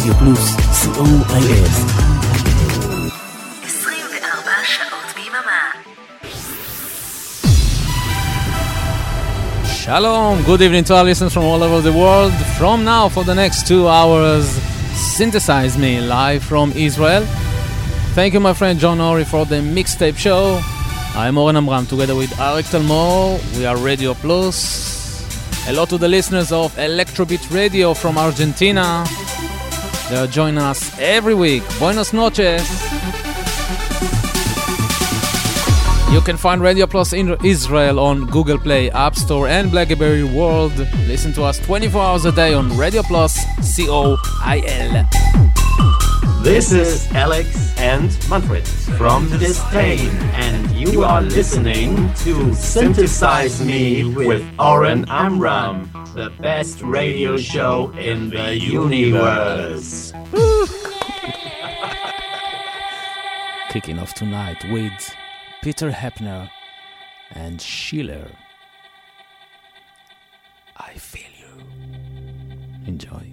רדיו פלוס, co.il. 24 שעות ביממה. Shalom, good evening to our listeners from all over the world. From now for the next two hours, synthesize me live from Israel. Thank you, my friend John Ori, for the mixtape show. I'm Oren Amram, together with Arik Talmor. We are Radio Plus. Hello to the listeners of Electrobeat Radio from Argentina. They are joining us every week. Buenos noches. You can find Radio Plus in Israel on Google Play, App Store, and Blackberry World. Listen to us 24 hours a day on Radio Plus, C O I L. This is Alex and Manfred from !distain, and you are listening to Synthesize Me with Oren Amram, the best radio show in the universe. Kicking off tonight with Peter Heppner and Schiller. I feel you. Enjoy.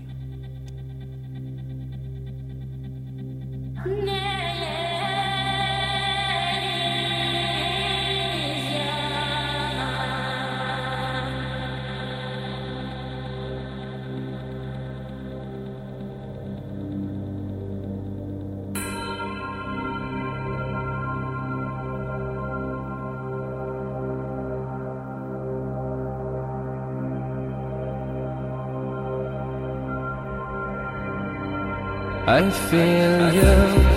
I feel you.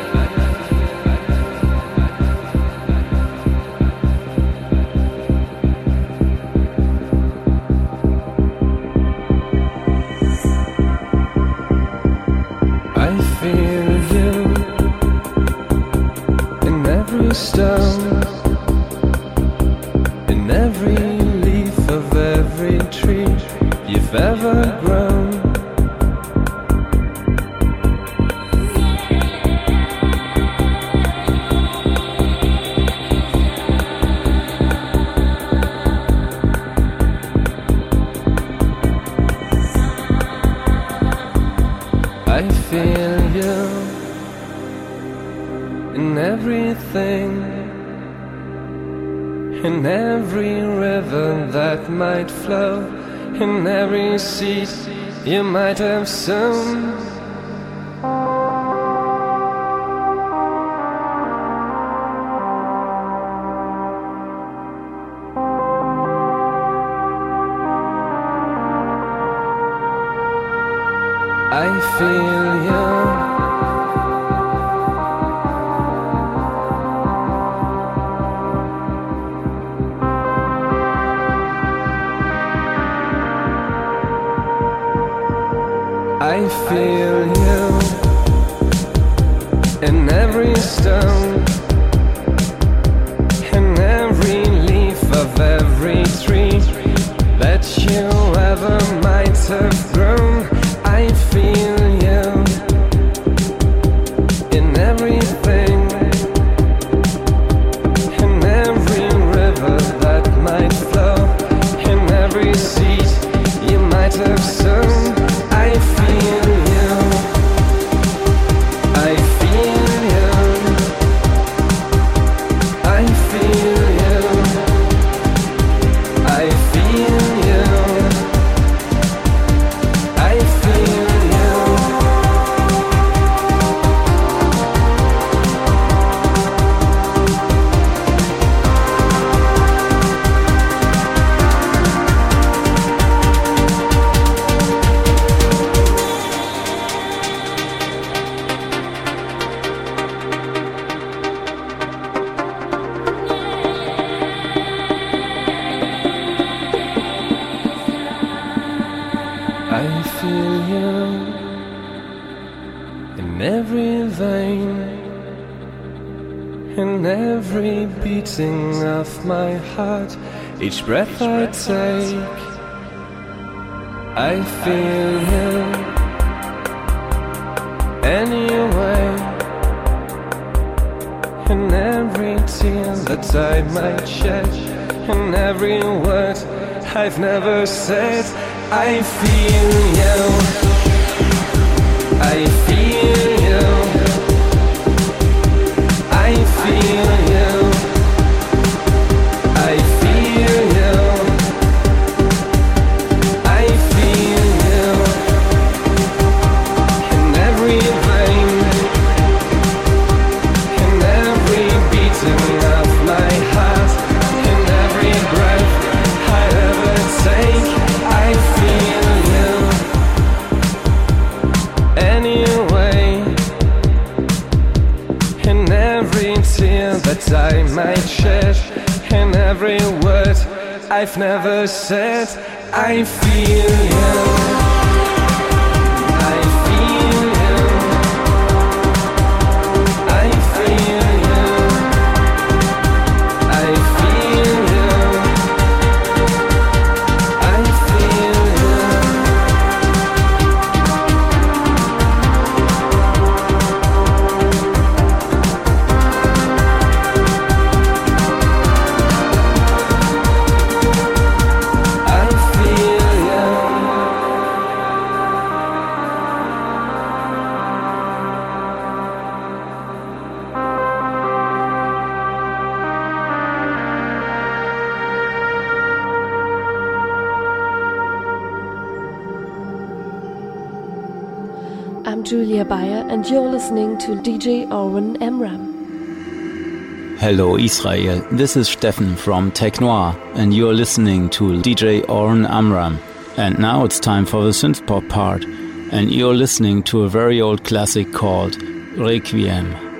You might have sown. Each breath I take. I feel you anyway, in every tear that I might shed, in every word I've never said. I feel you. I feel you. To DJ Oren Amram. Hello Israel, this is Steffen from Technoir, and you're listening to DJ Oren Amram. And now it's time for the synthpop part, and you're listening to a very old classic called Requiem.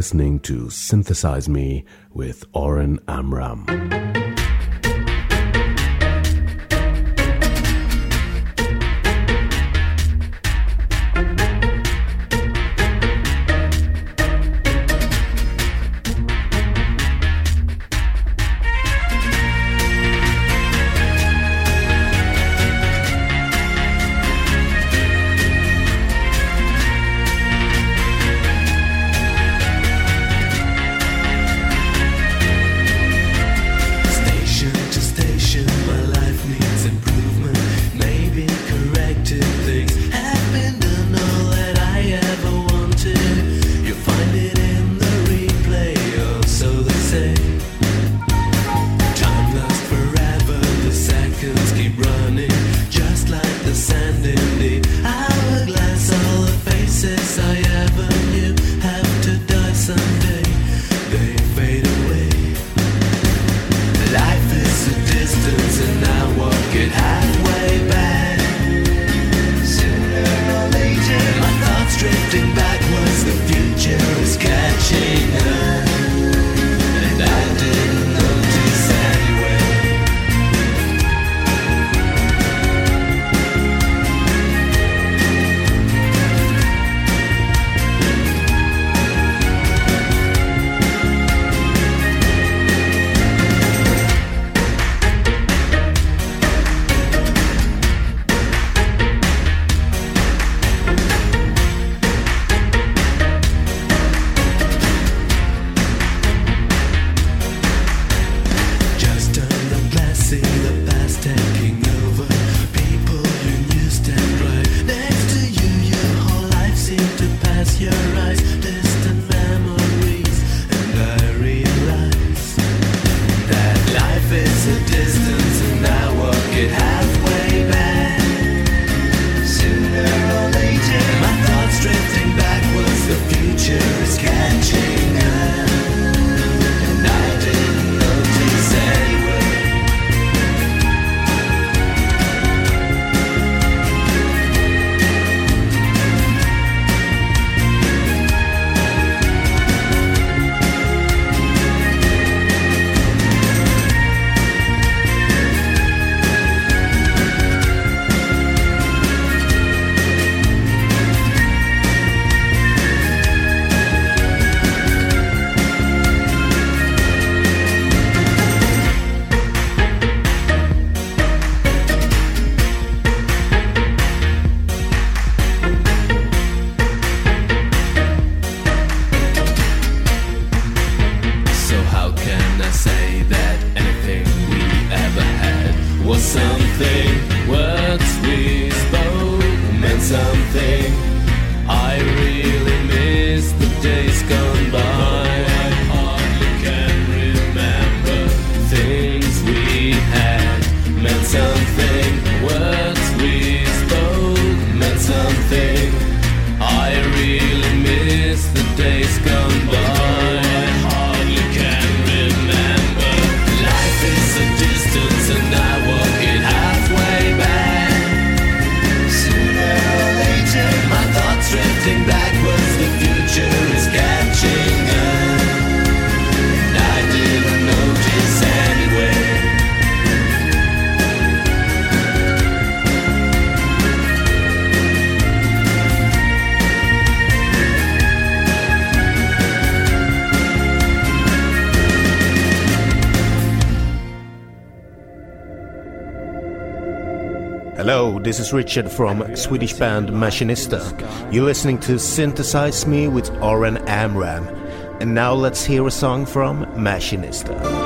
Listening to Synthesize Me with Oren Amram. This is Richard from Swedish band Machinista. You're listening to Synthesize Me with Oren Amram. And now let's hear a song from Machinista.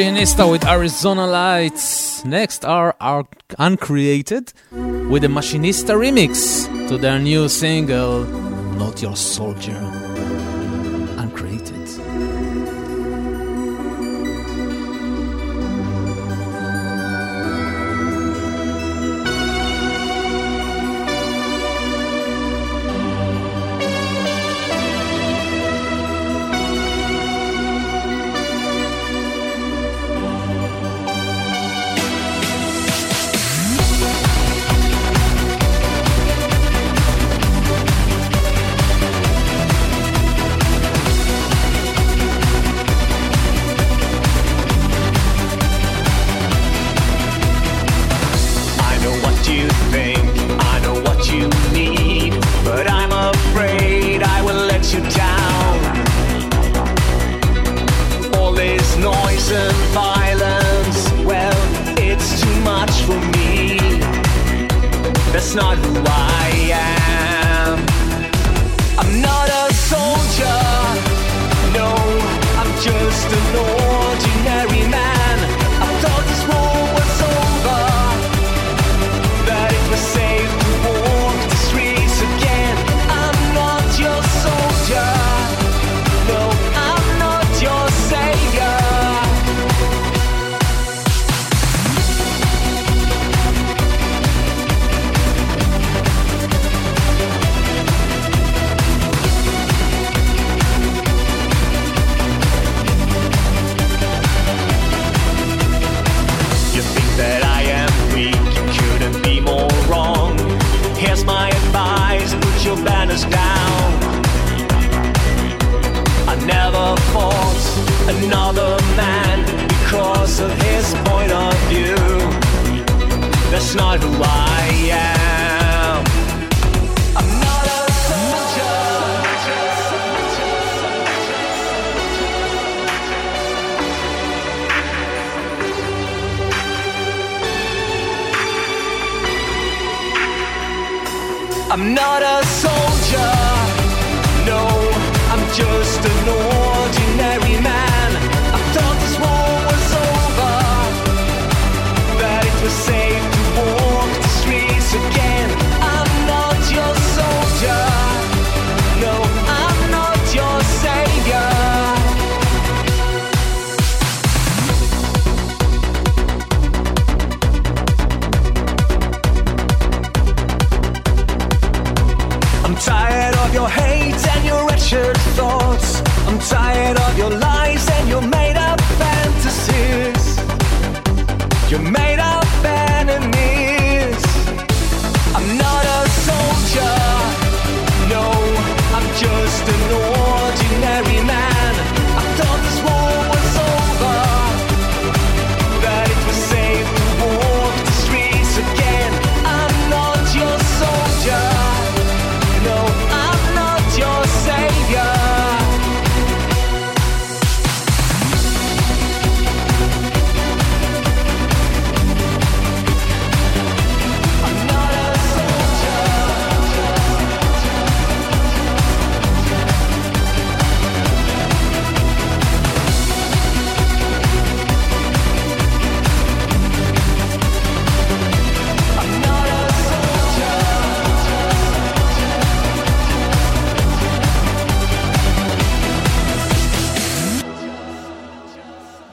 Machinista with Arizona Lights. Next are our Uncreated with the Machinista remix to their new single, Not Your Soldier.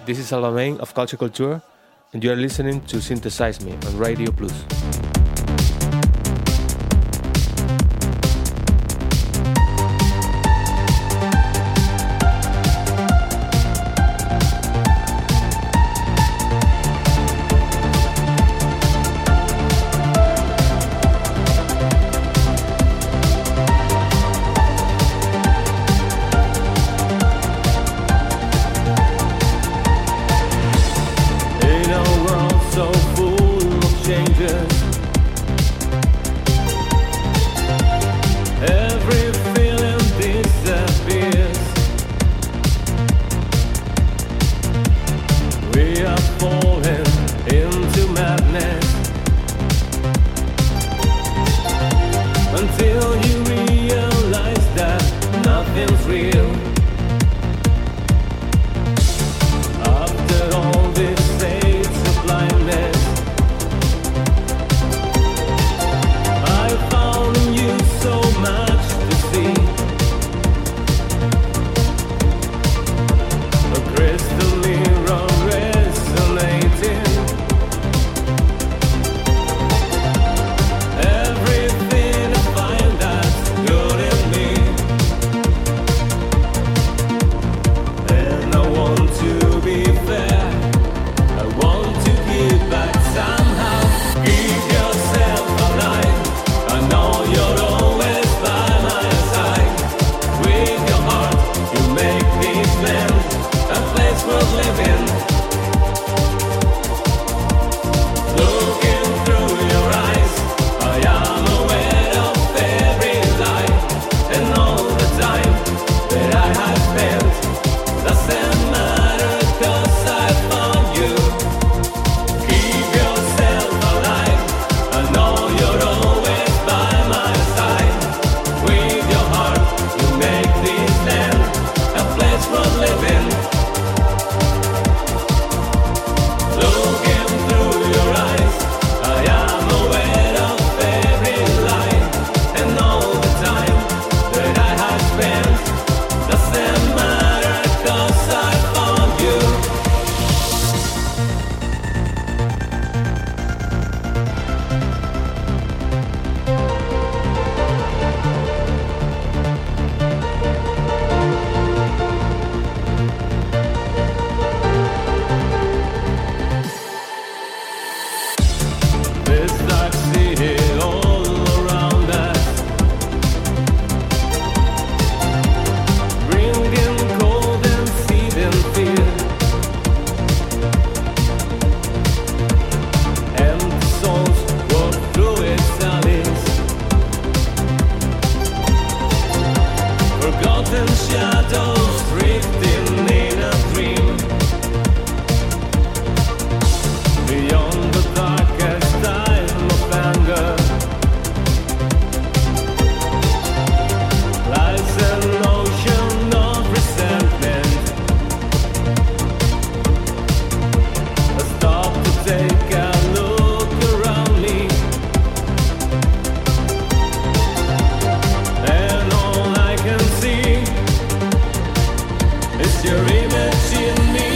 Is Alamein of Culture Kultür, and you are listening to Synthesize Me on Radio Plus. your image in me.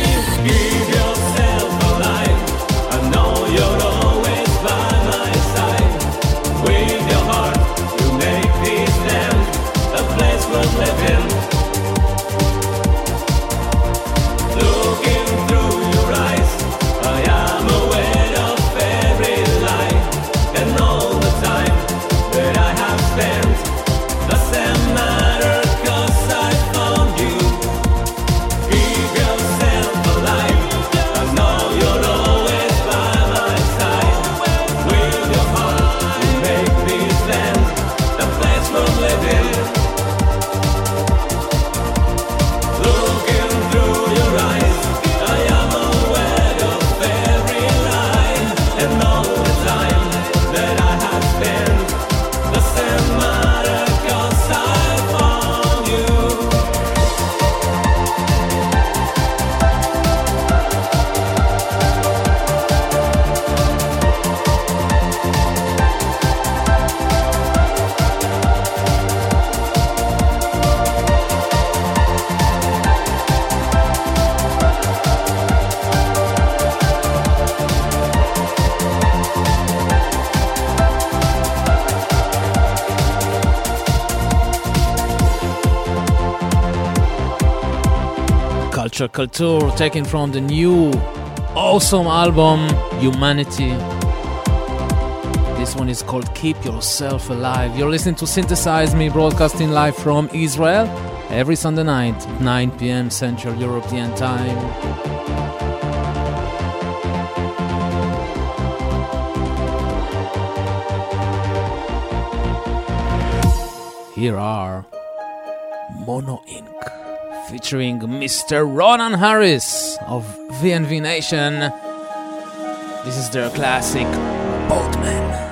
Culture taken from the new awesome album Humanity. This one is called Keep Yourself Alive. You're listening to Synthesize Me, broadcasting live from Israel every Sunday night, 9 p.m. Central European Time. Here are featuring Mr. Ronan Harris of VNV Nation. This is their classic Boatman.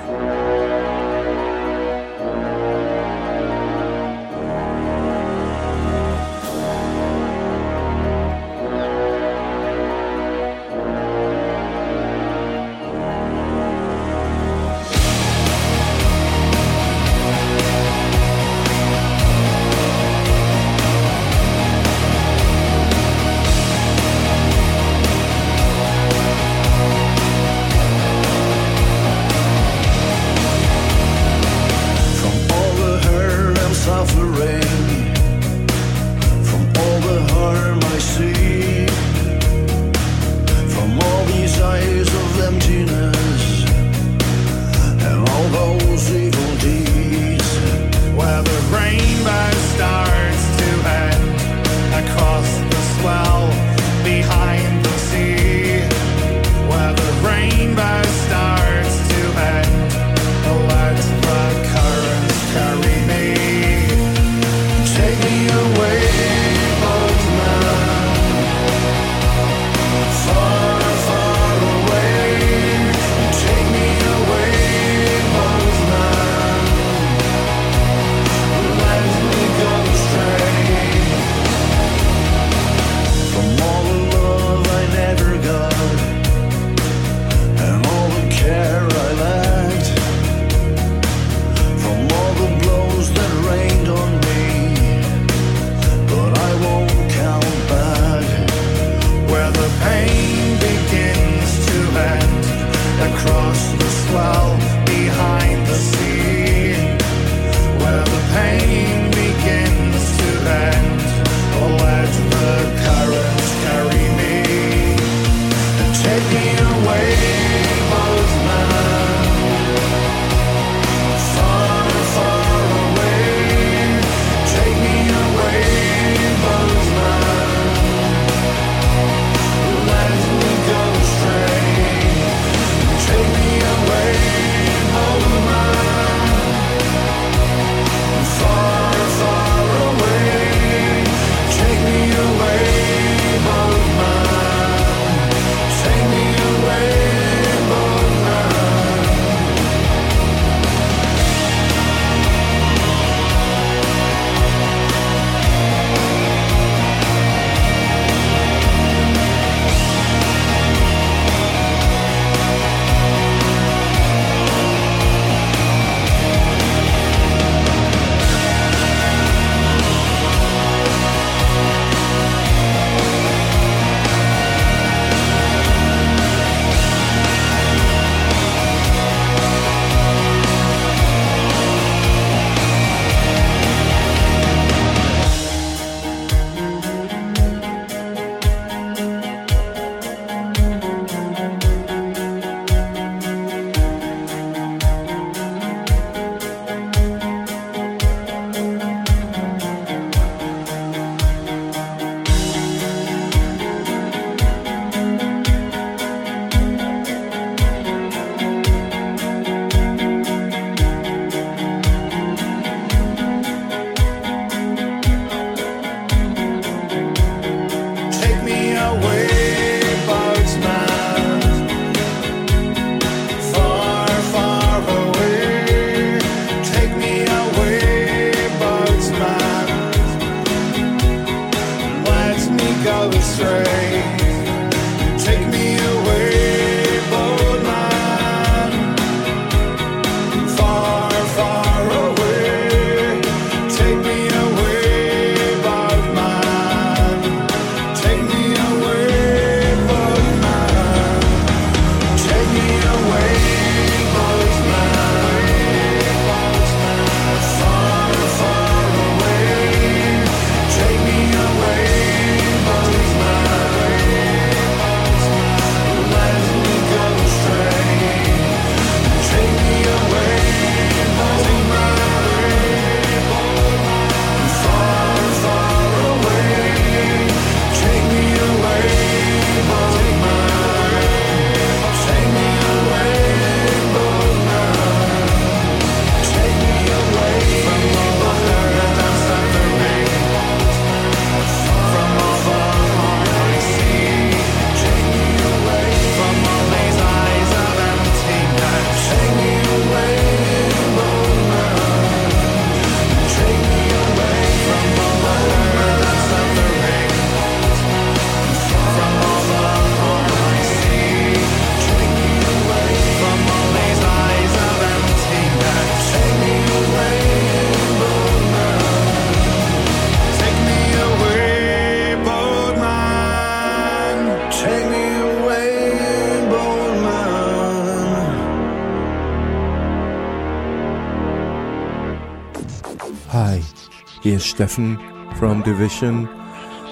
is Stefan from De/vision,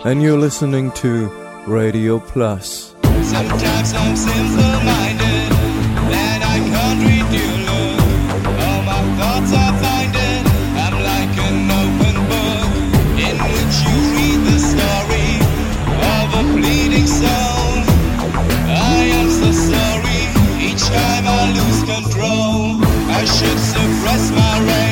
and you're listening to Radio Plus. Sometimes I'm simple-minded, and I can't read you look. All my thoughts are. I'm like an open book in which you read the story of a bleeding soul. I am so sorry. Each time I lose control, I should suppress my rage.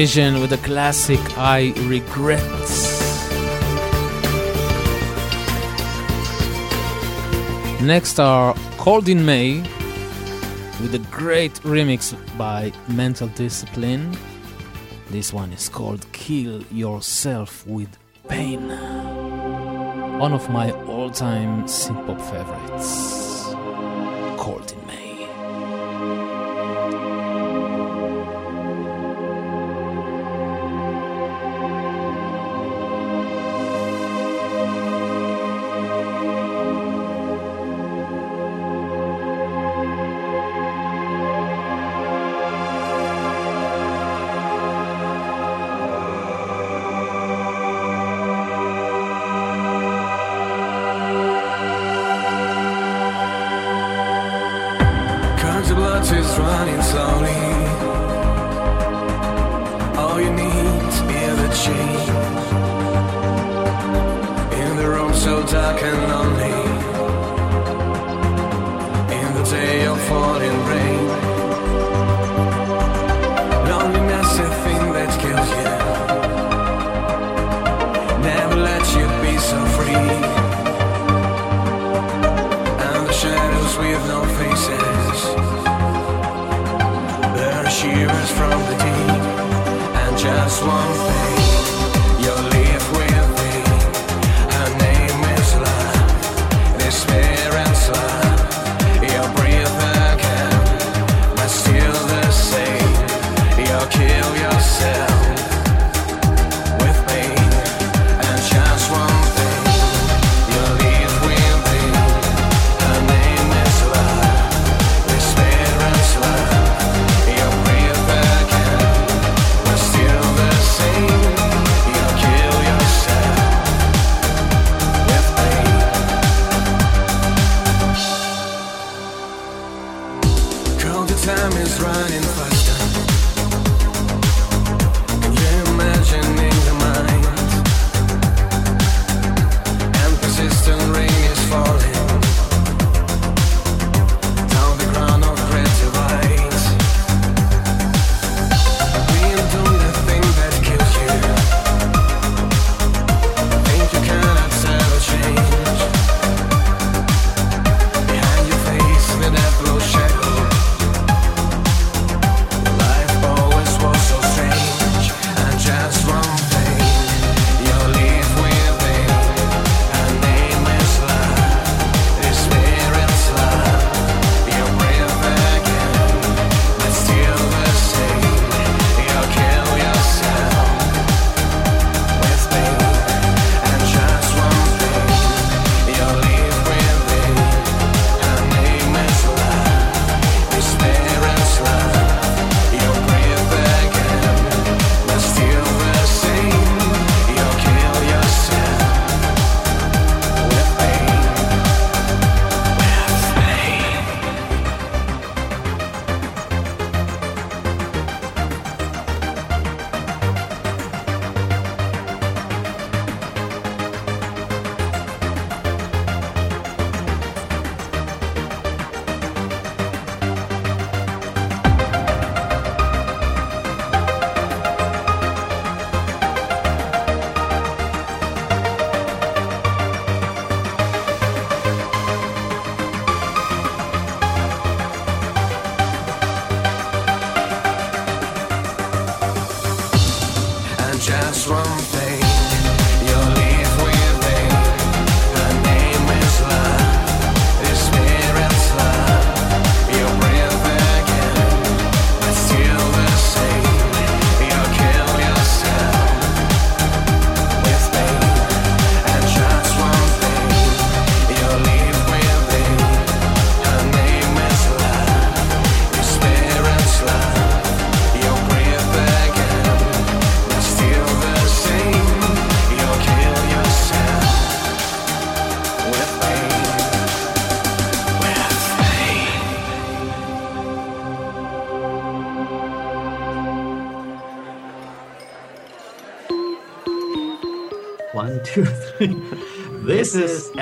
Vision with the classic I Regret. Next are Cold in May with a great remix by Mental Discipline. This one is called Kill Yourself with Pain. One of my all time synth pop favorites. Cold in May.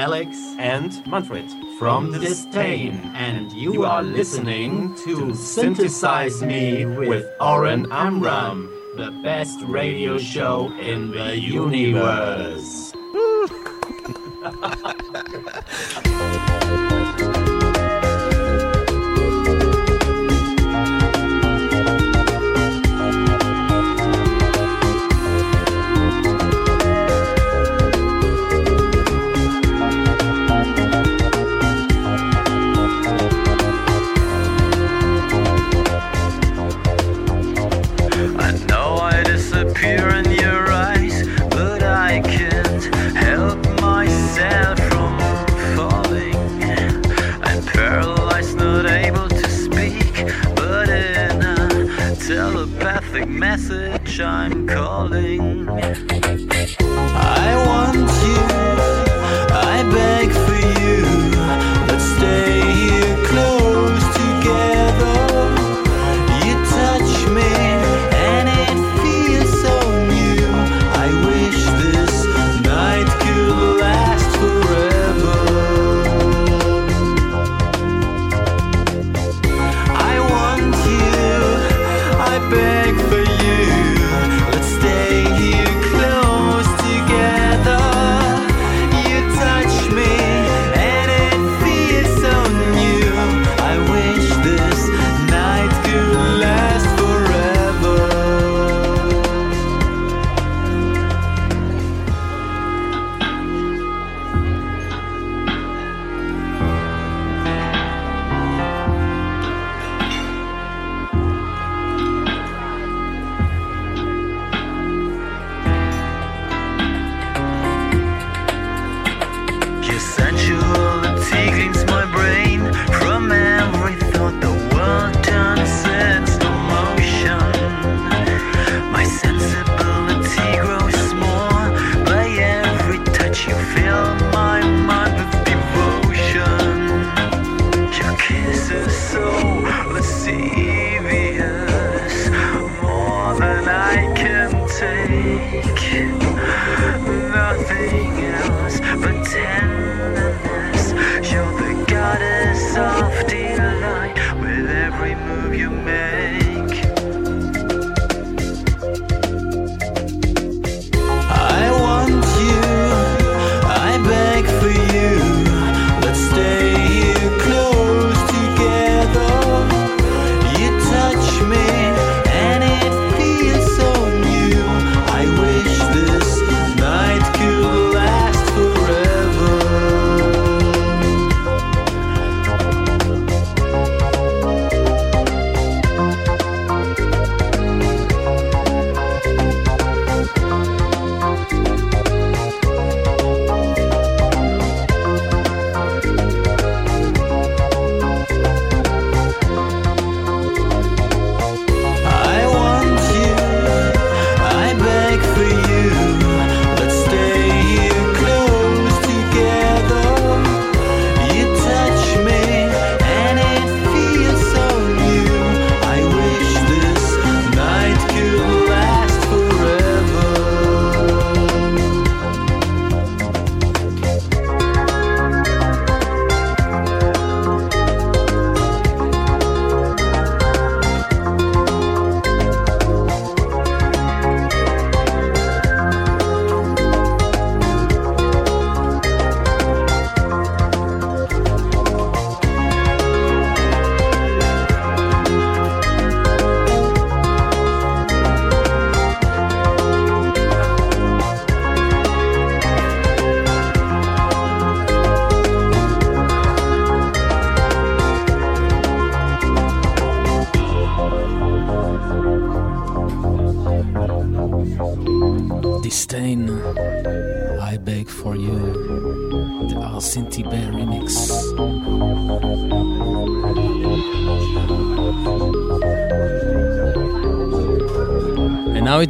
Alex and Manfred from the distain, and you are listening to Synthesize Me with Oren Amram, the best radio show in the universe. message I'm calling.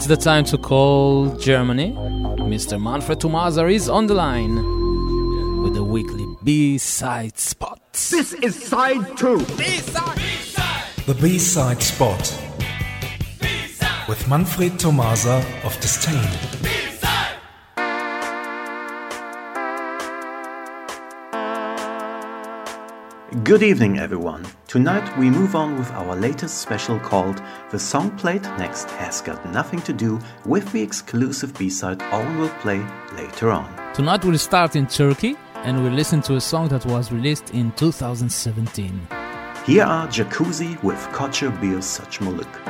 The time to call Germany. Mr. Manfred Thomaser is on the line with the weekly B-side spot. This is side two. B side. The B-side spot with Manfred Thomaser of distain. Good evening, everyone. Tonight we move on with our latest special called The Song Played Next Has Got Nothing to Do with the exclusive B side Oren will play later on. Tonight we'll start in Turkey and we'll listen to a song that was released in 2017. Here are Jakuzi with Koca Bir Saçmalık.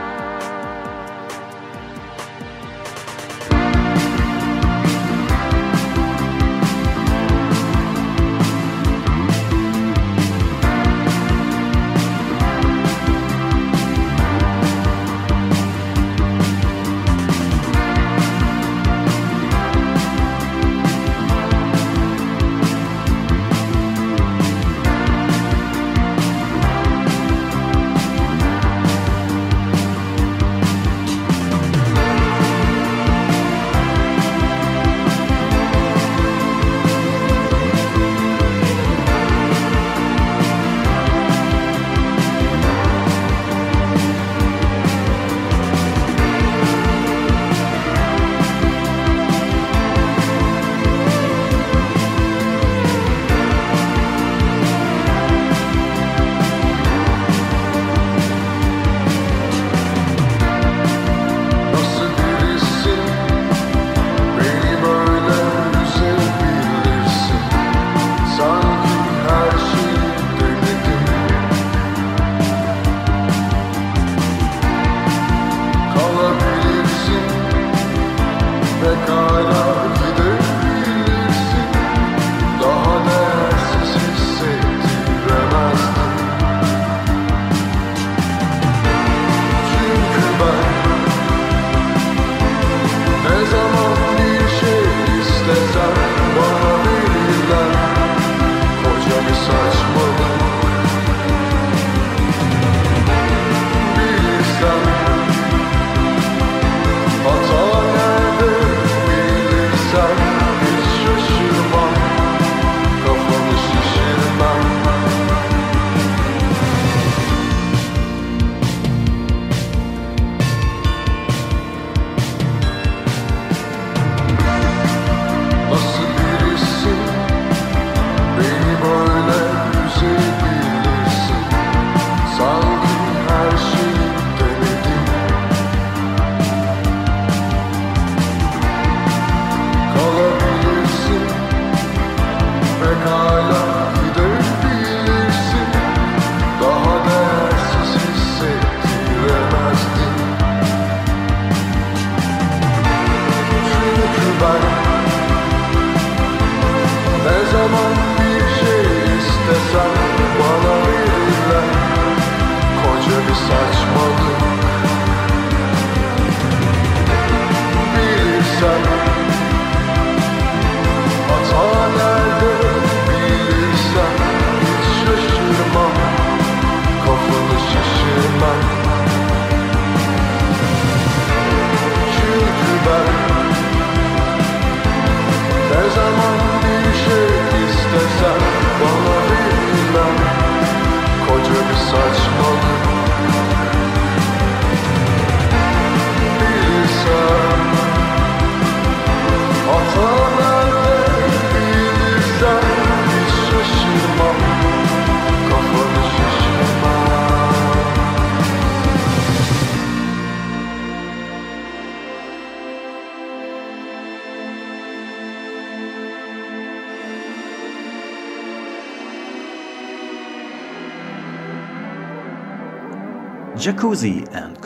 Kuzi and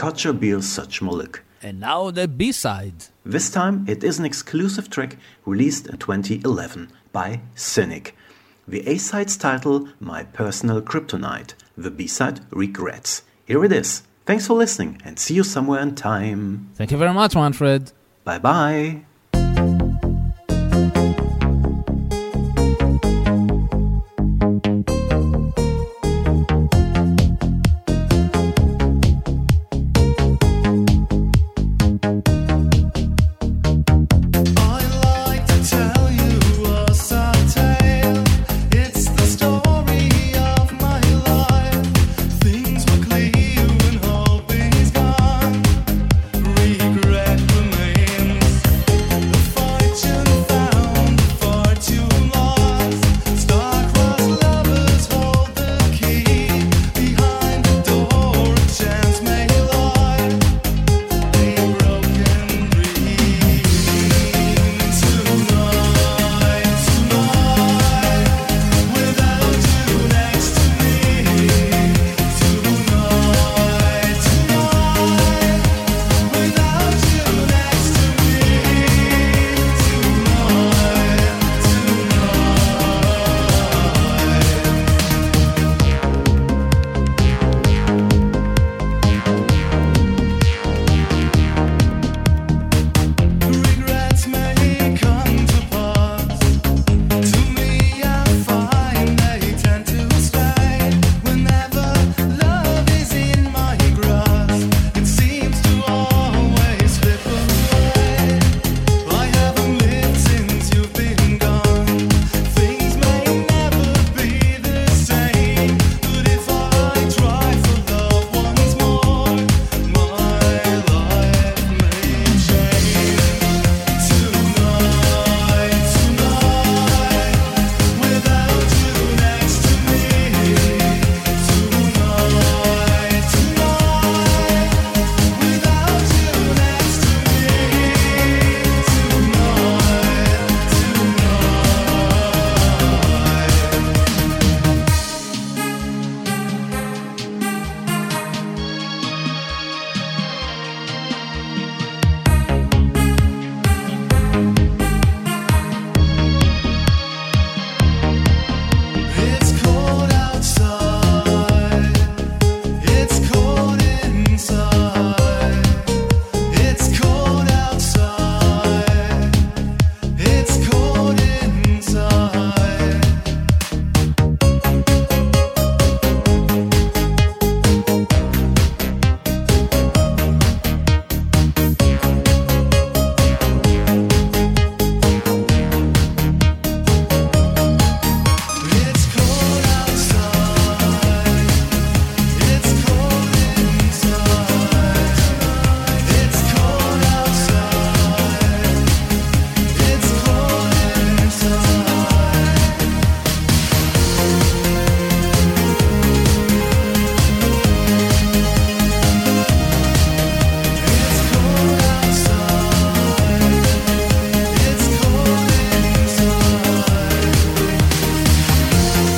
And now the B-side. This time it is an exclusive track released in 2011 by Cynic. The A-side's title, My Personal Kryptonite. The B-side, Regrets. Here it is. Thanks for listening and see you somewhere in time. Thank you very much, Manfred. Bye bye.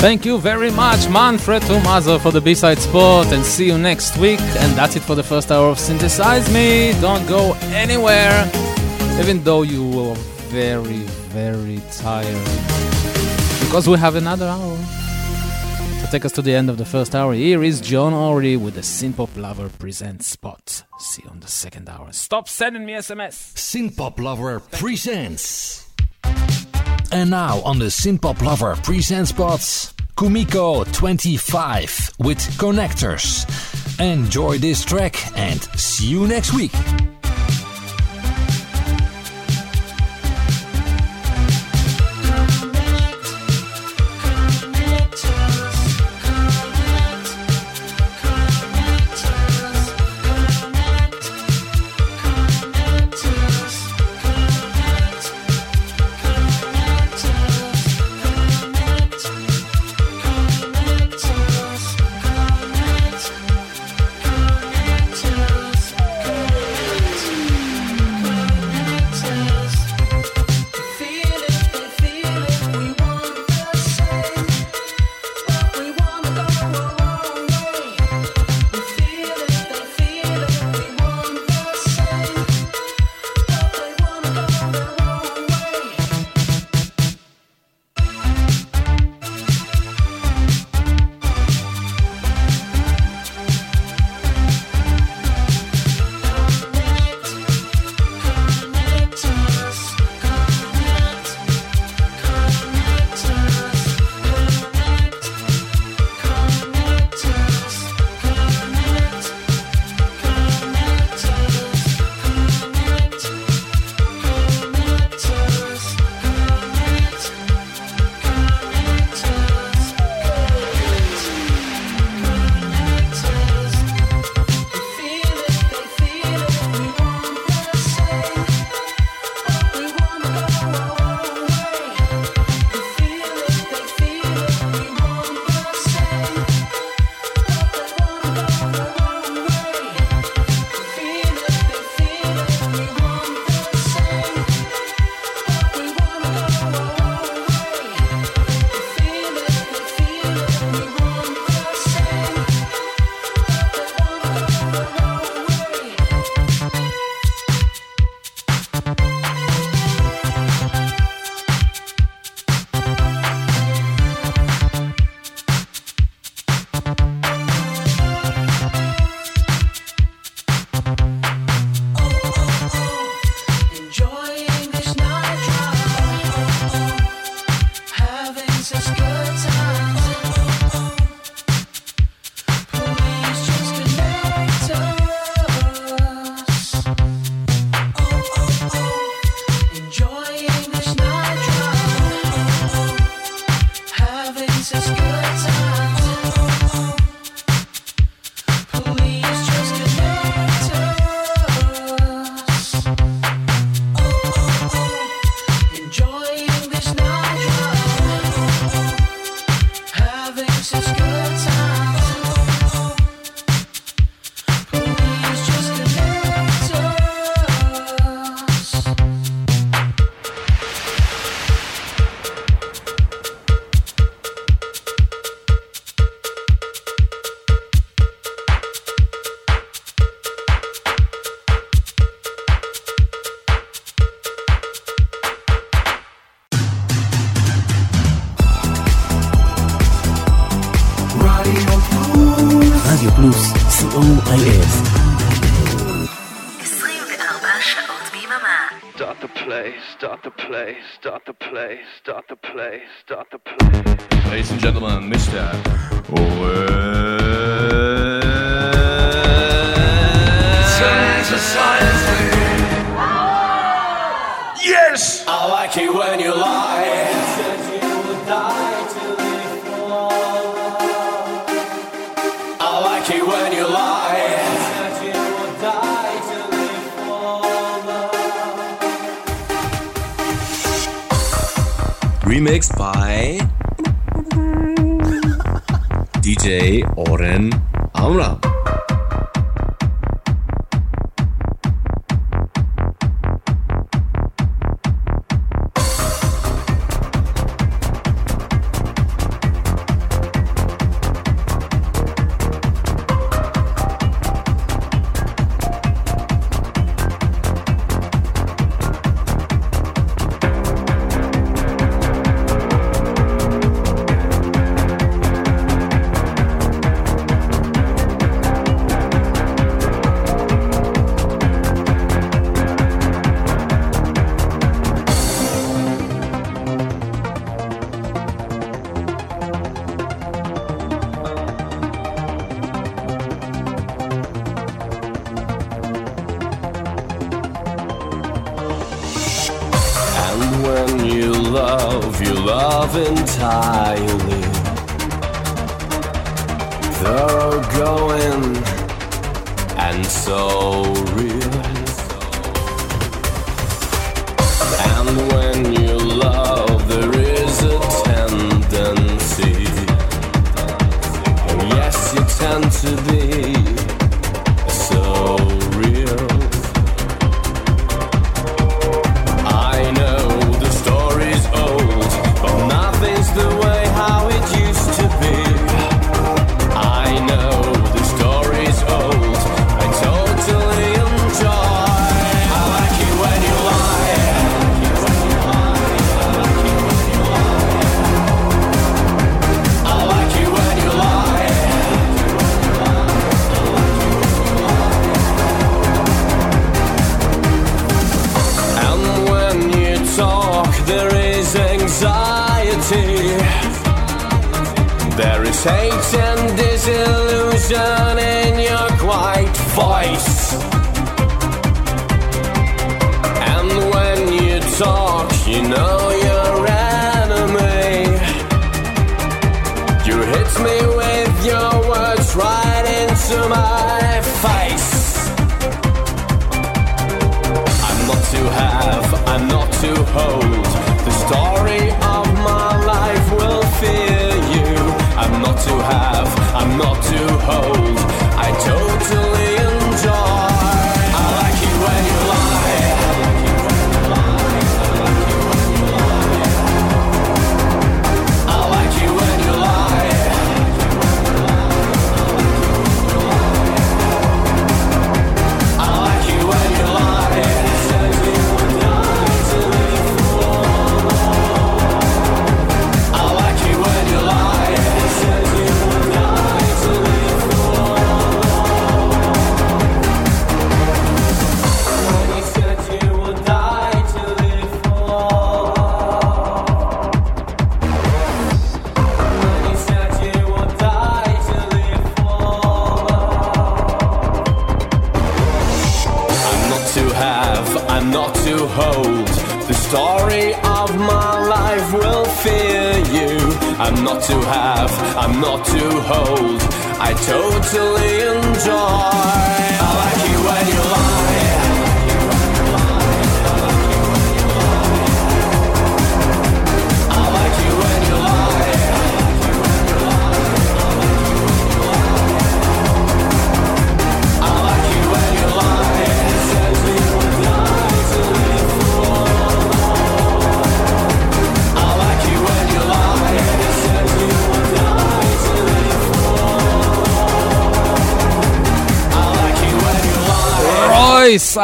Thank you very much, Manfred Thomaser, for the B-Side spot, and see you next week. And that's it for the first hour of Synthesize Me. Don't go anywhere, even though you are very, very tired. Because we have another hour. To take us to the end of the first hour, here is John Ory with the Synpop Lover Presents Spot. See you on the second hour. Stop sending me SMS. Synpop Lover Presents. And now on the Synpop Lover Presents Spots. Kumiko 25 with Connectors. Enjoy this track and see you next week.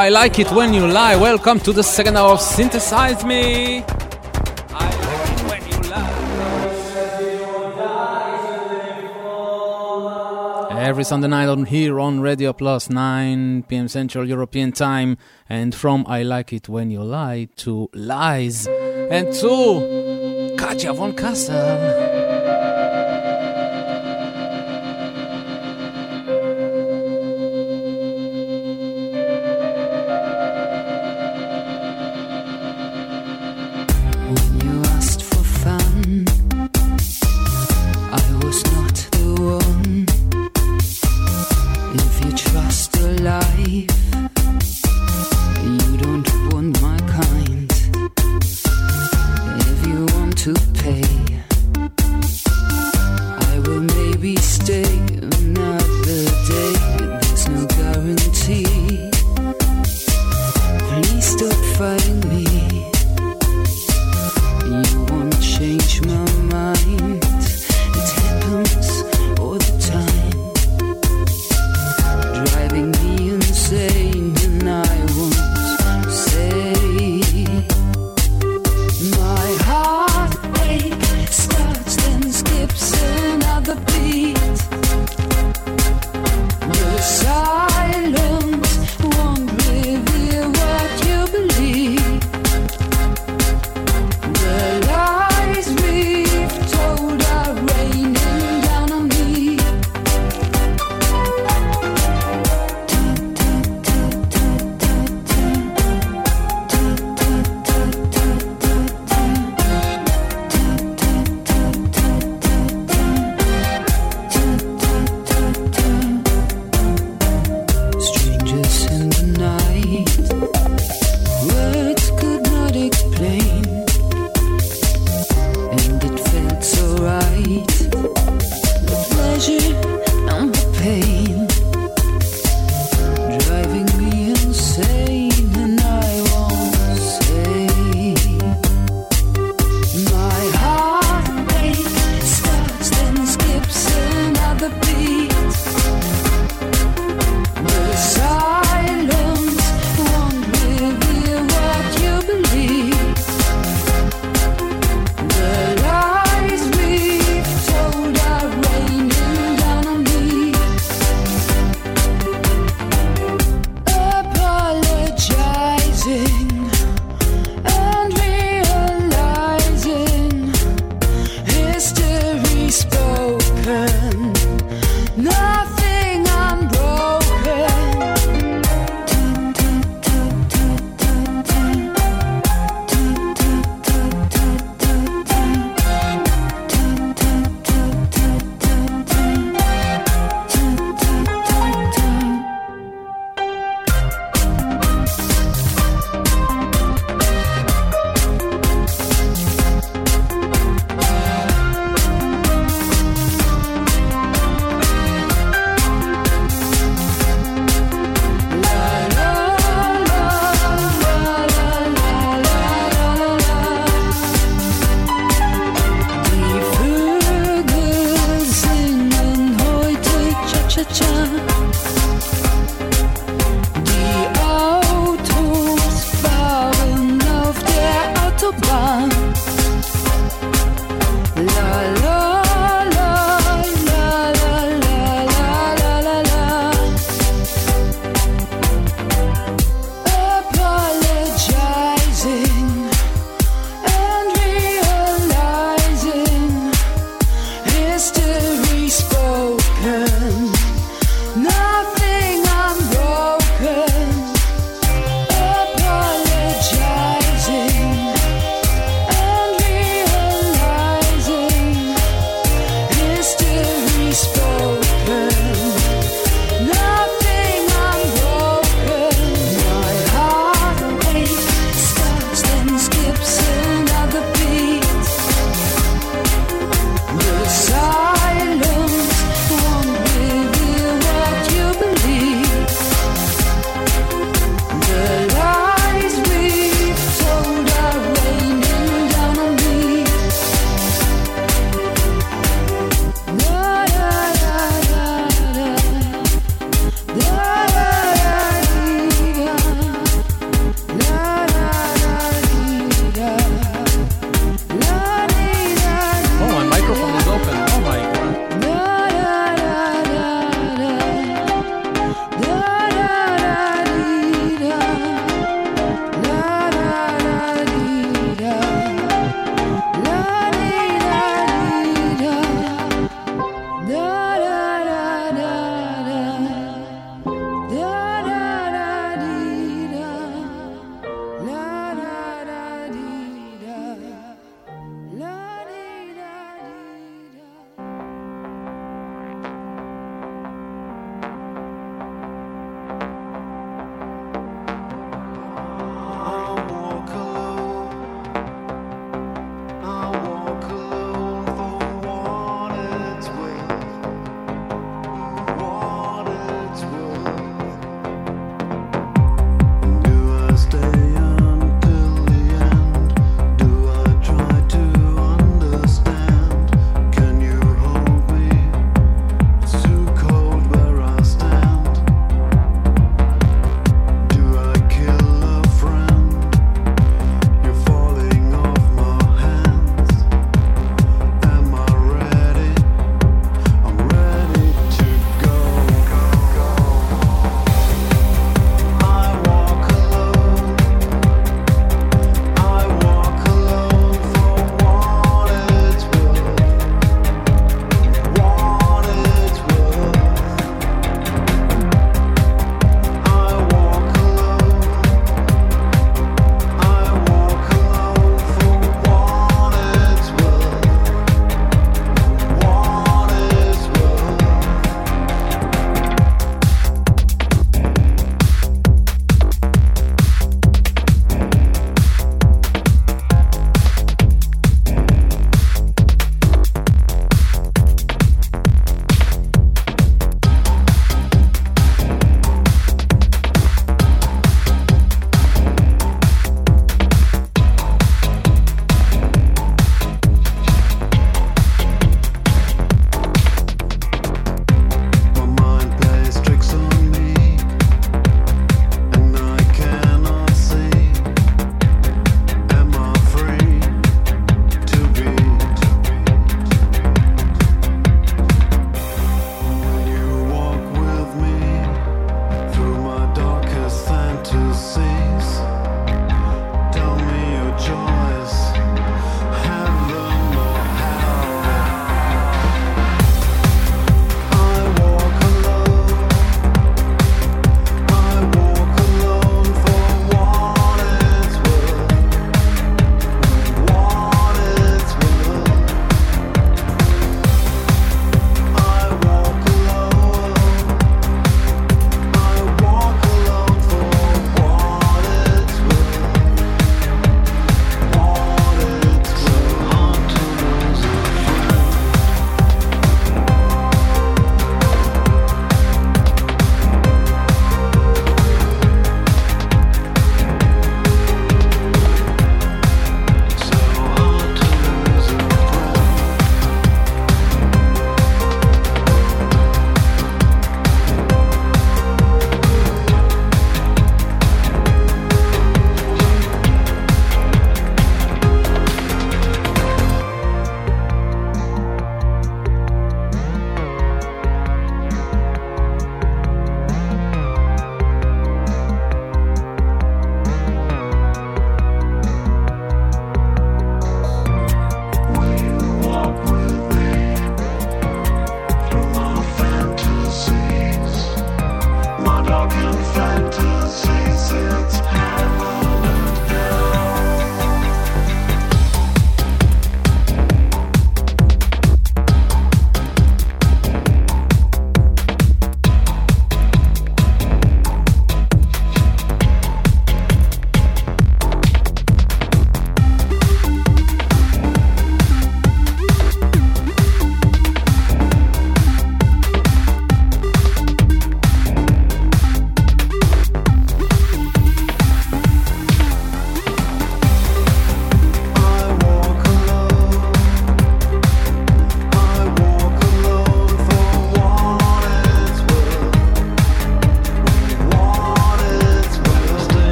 I like it when you lie. Welcome to the second hour of Synthesize Me. every Sunday night on here on Radio Plus, 9 p.m. Central European Time, and from I Like It When You Lie to Lies and to Katja von Kassel.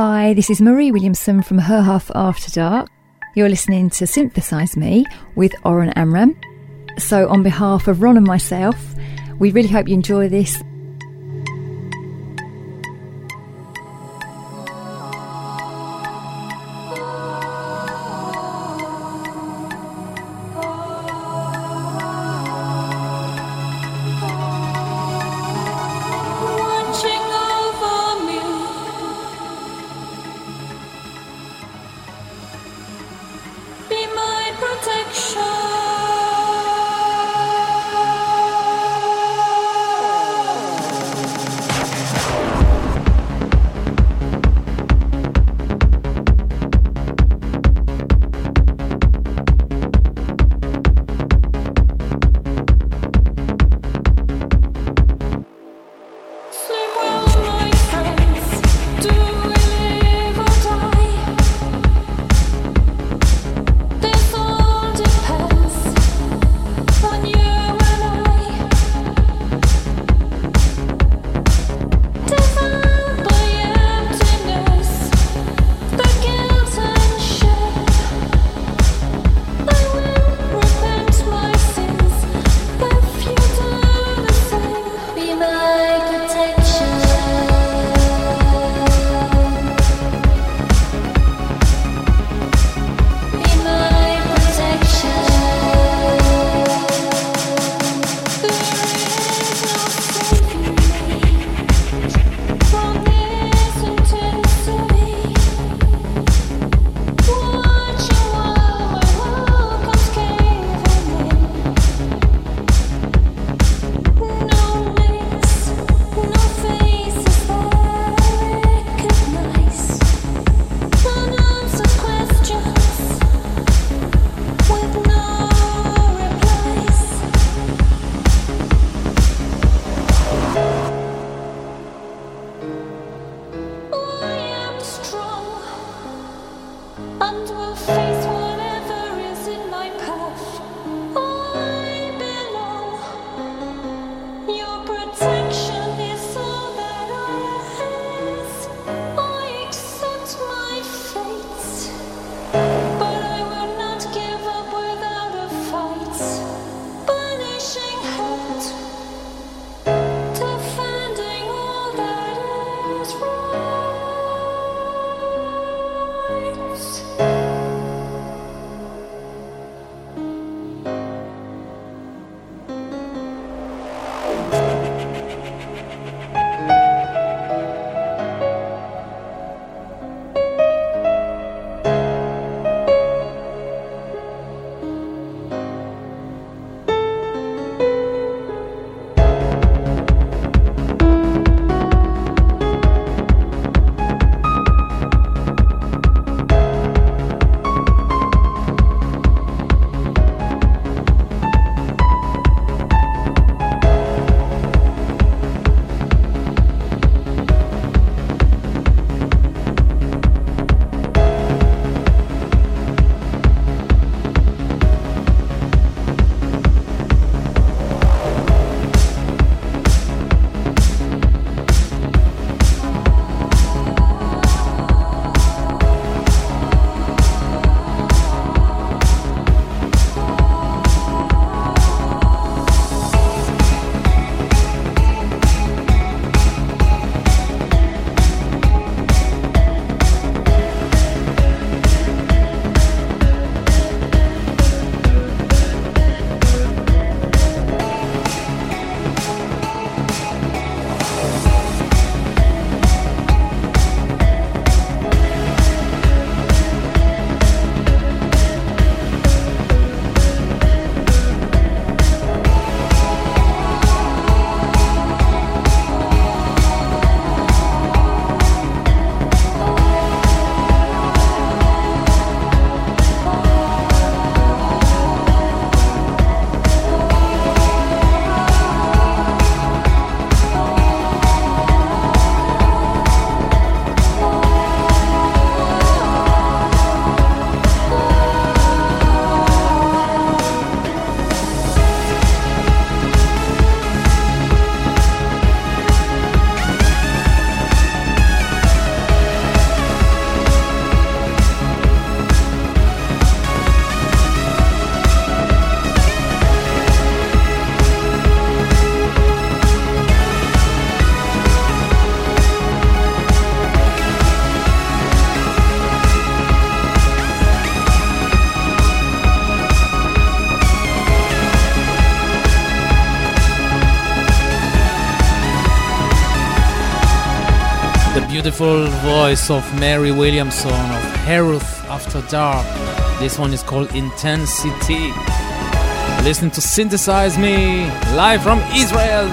Hi, this is Marie Williamson from Her Half After Dark. You're listening to Synthesize Me with Oren Amram. So, on behalf of Ron and myself, we really hope you enjoy this. beautiful voice of Mary Williamson of Heruth After Dark. This one is called Intensity. Listen to Synthesize Me, live from Israel,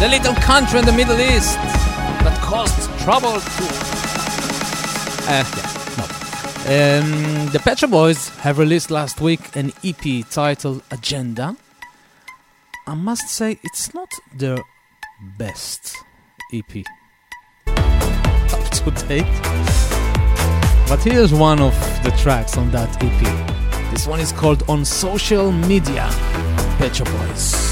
the little country in the Middle East that caused trouble to. Uh, yeah, no. Um, the Pet Shop Boys have released last week an EP titled Agenda. I must say, it's not their best EP to. But here's one of the tracks on that EP. This one is called On Social Media, Pet Boys.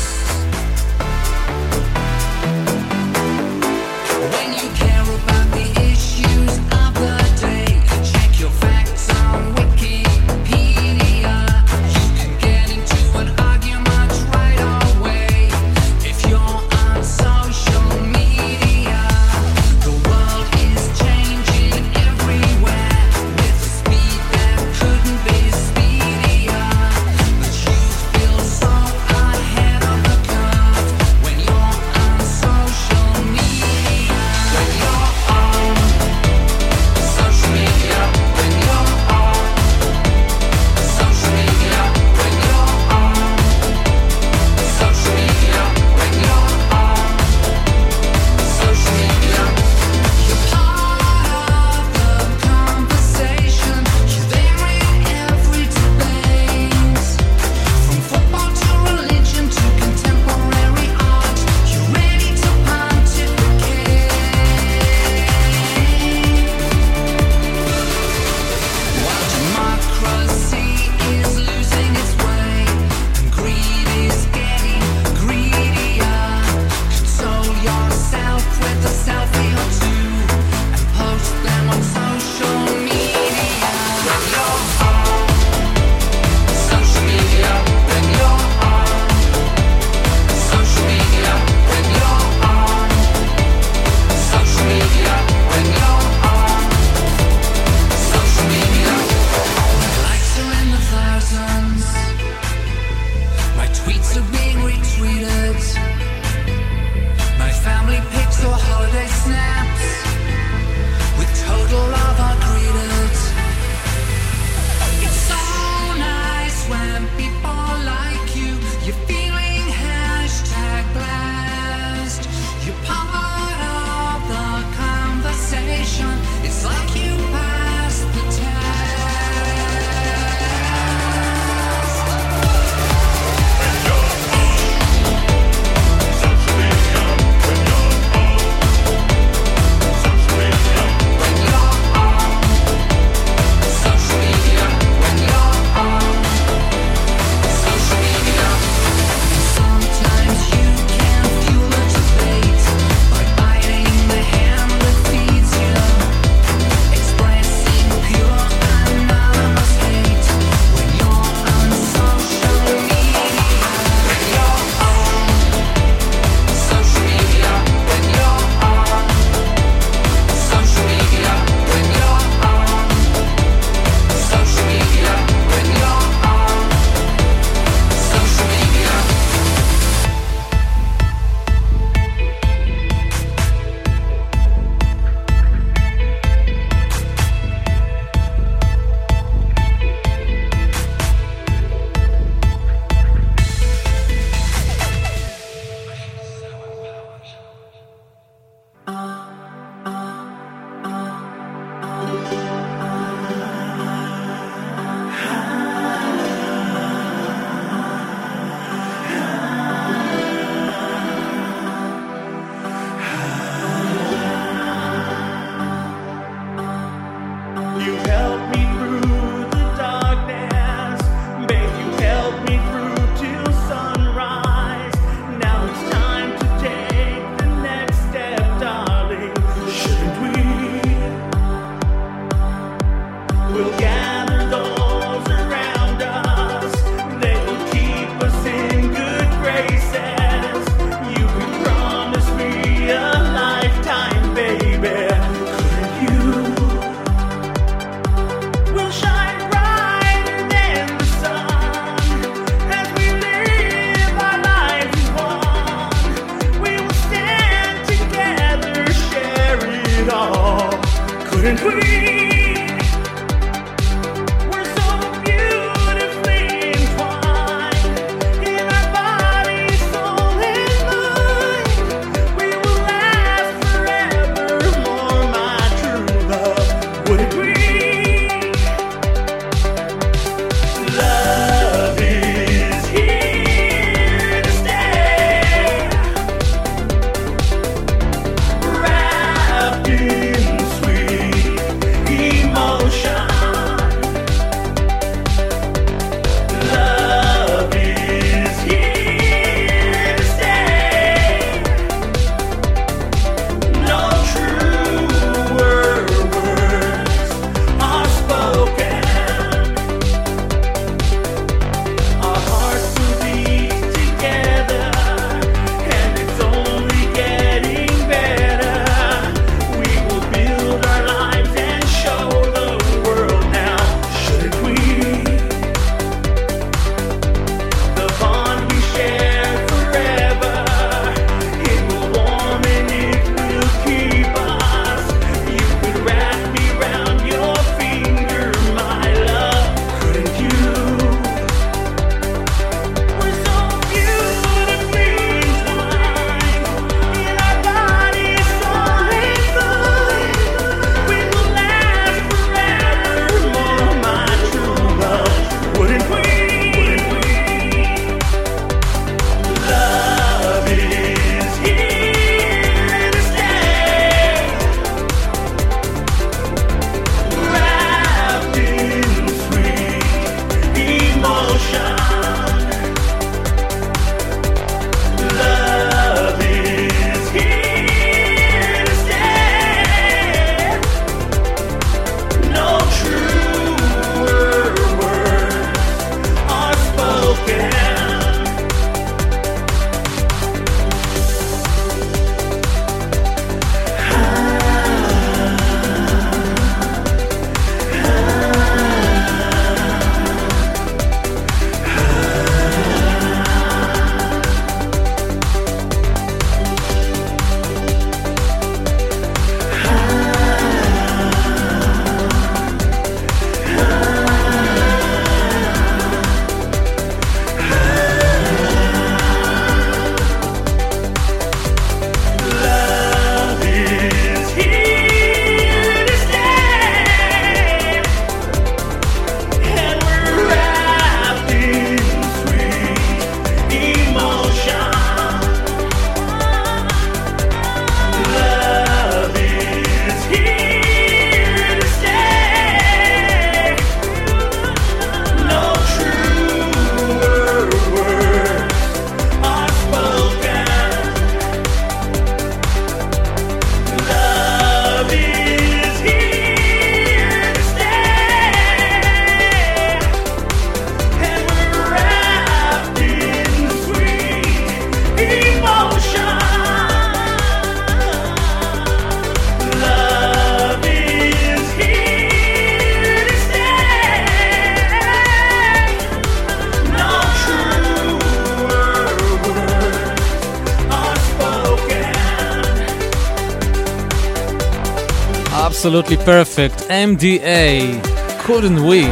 Absolutely perfect. MDA. Couldn't we?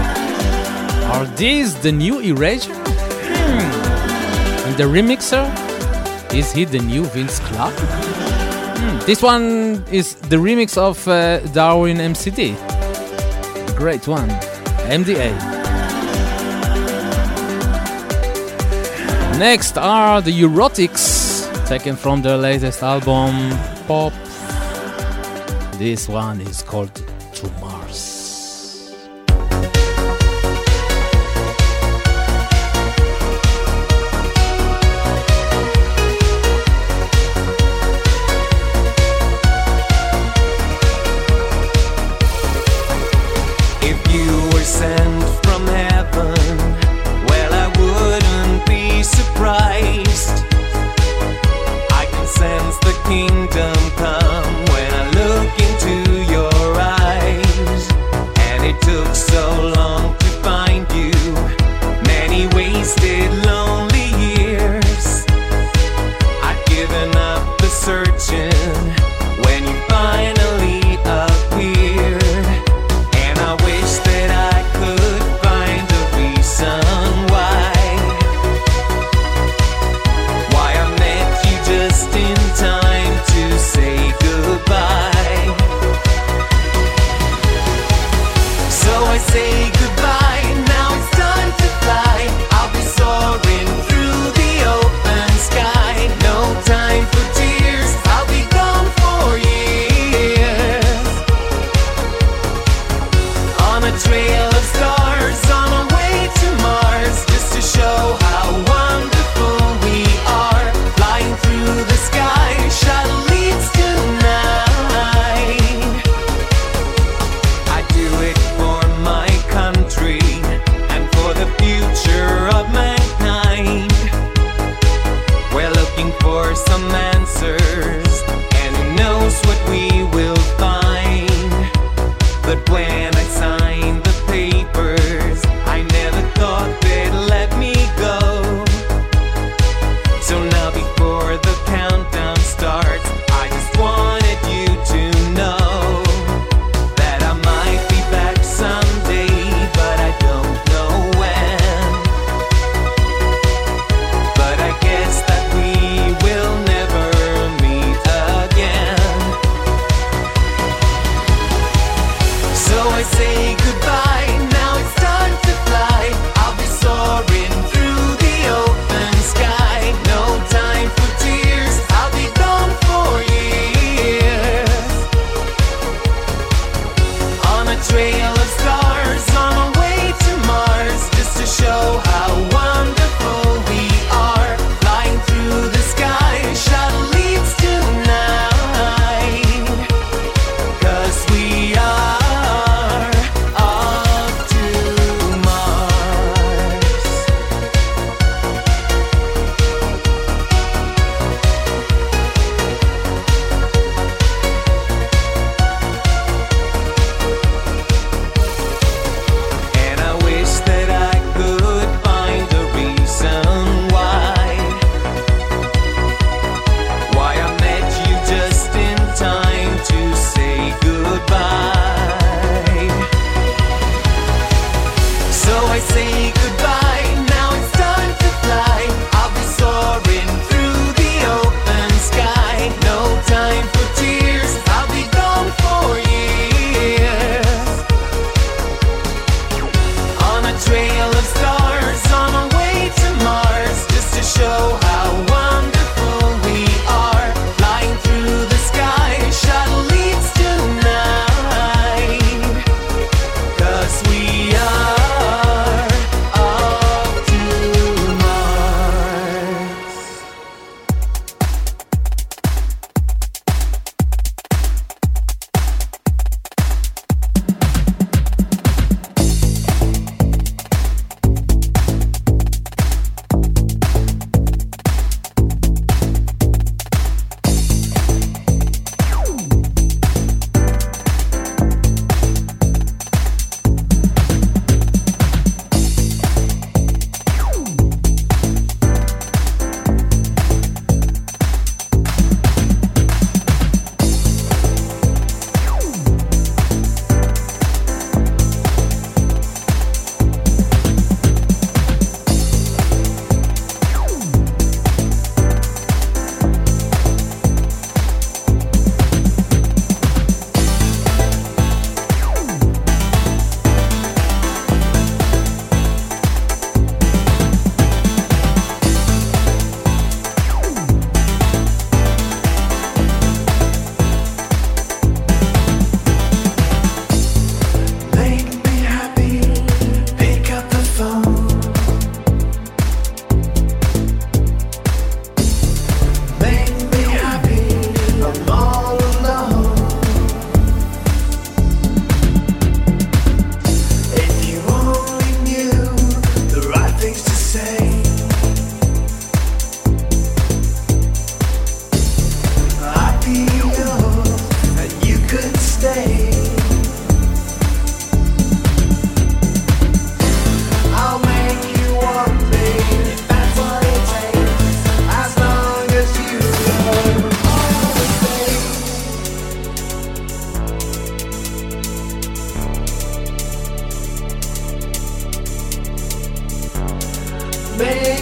Are these the new Erasure? Hmm. And the remixer? Is he the new Vince Clarke? Hmm. This one is the remix of uh, Darwin MCD. Great one. MDA. Next are the Eurotics, taken from their latest album, Pop. This one is called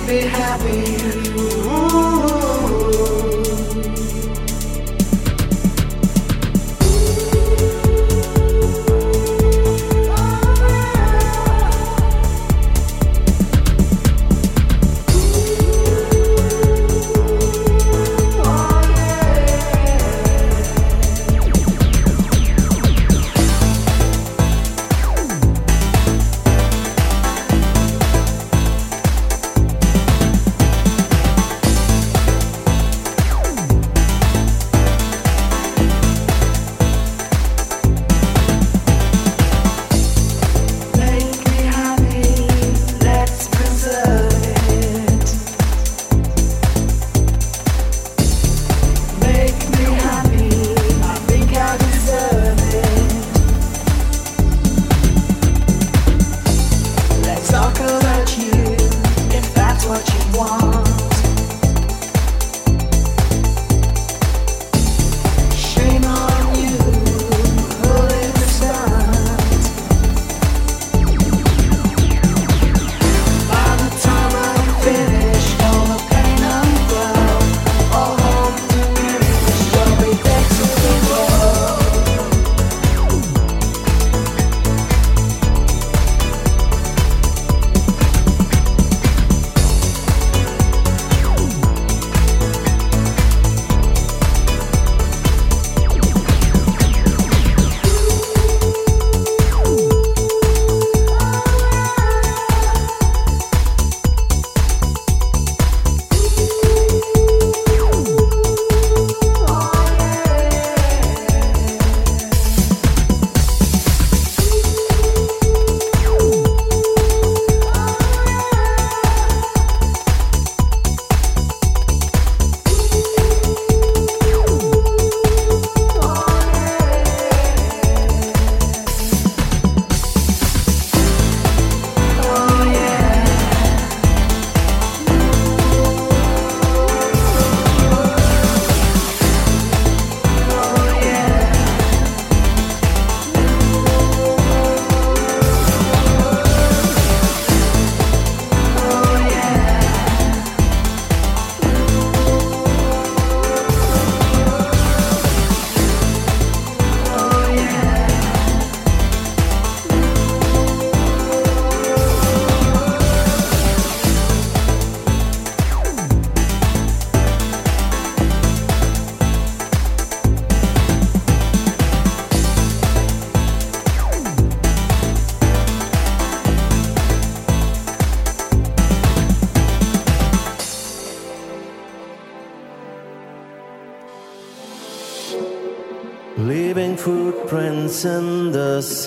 me happy.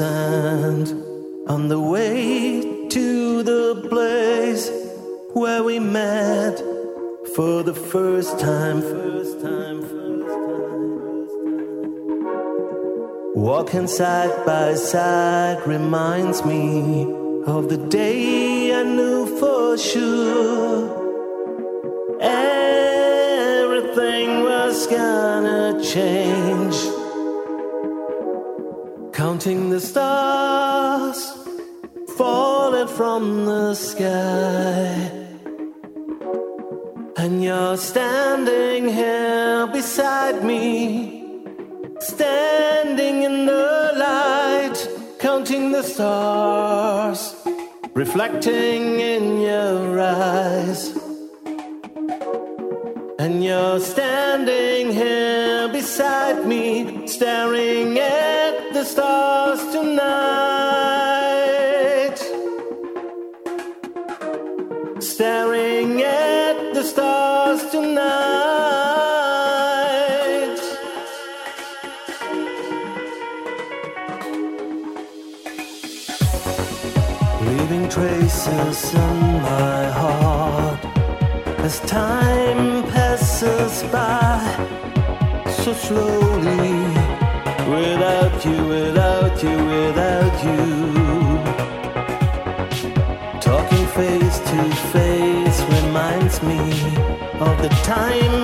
Sand on the way to the place where we met for the first time. First time, first time. Walking side by side reminds me of the day I knew for sure standing in the light, counting the stars, reflecting in your eyes. And you're standing here beside me, staring at the stars tonight. By so slowly. Without you, without you, without you. Talking face to face reminds me of the time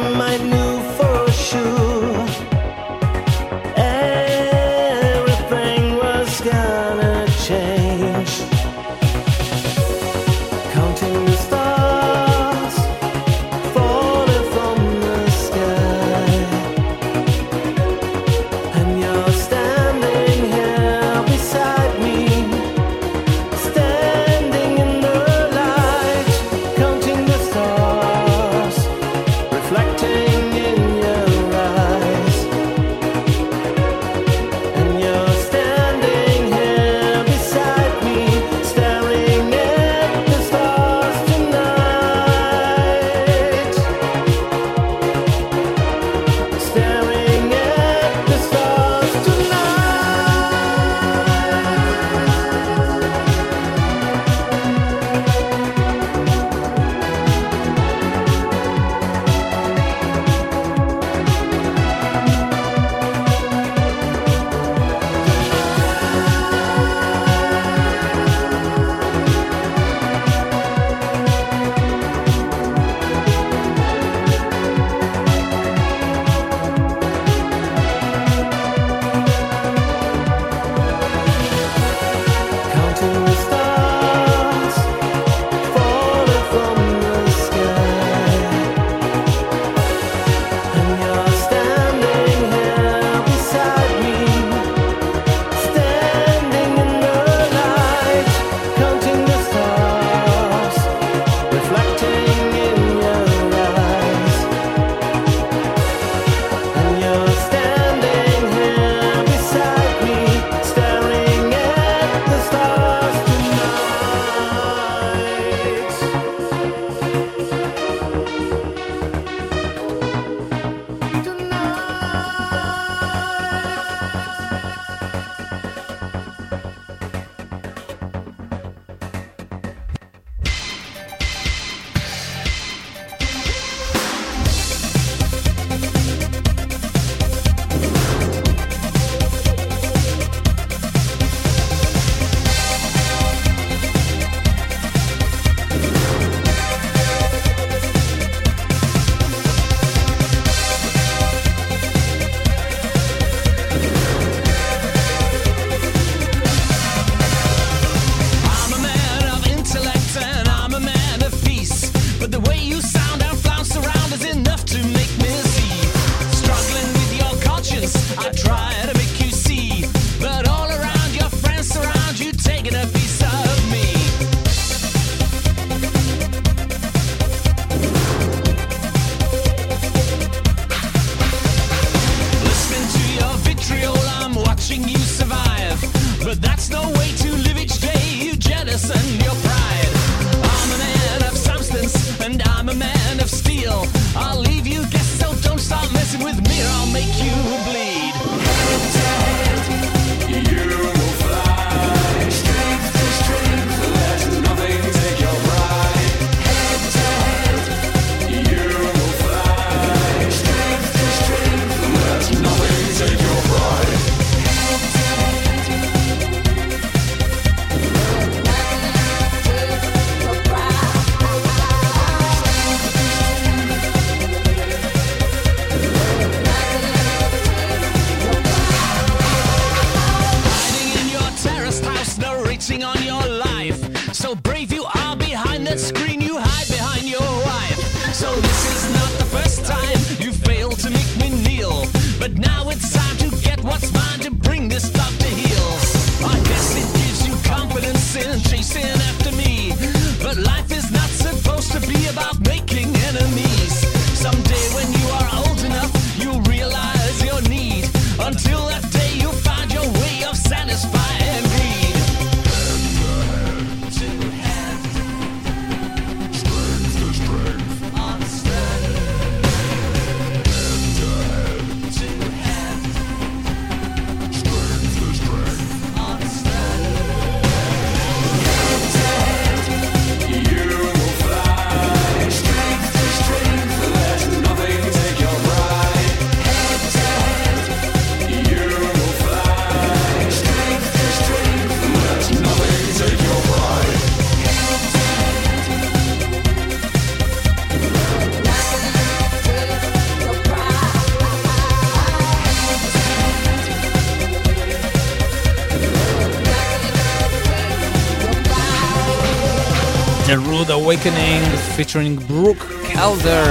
Rude Awakening featuring Brooke Calder.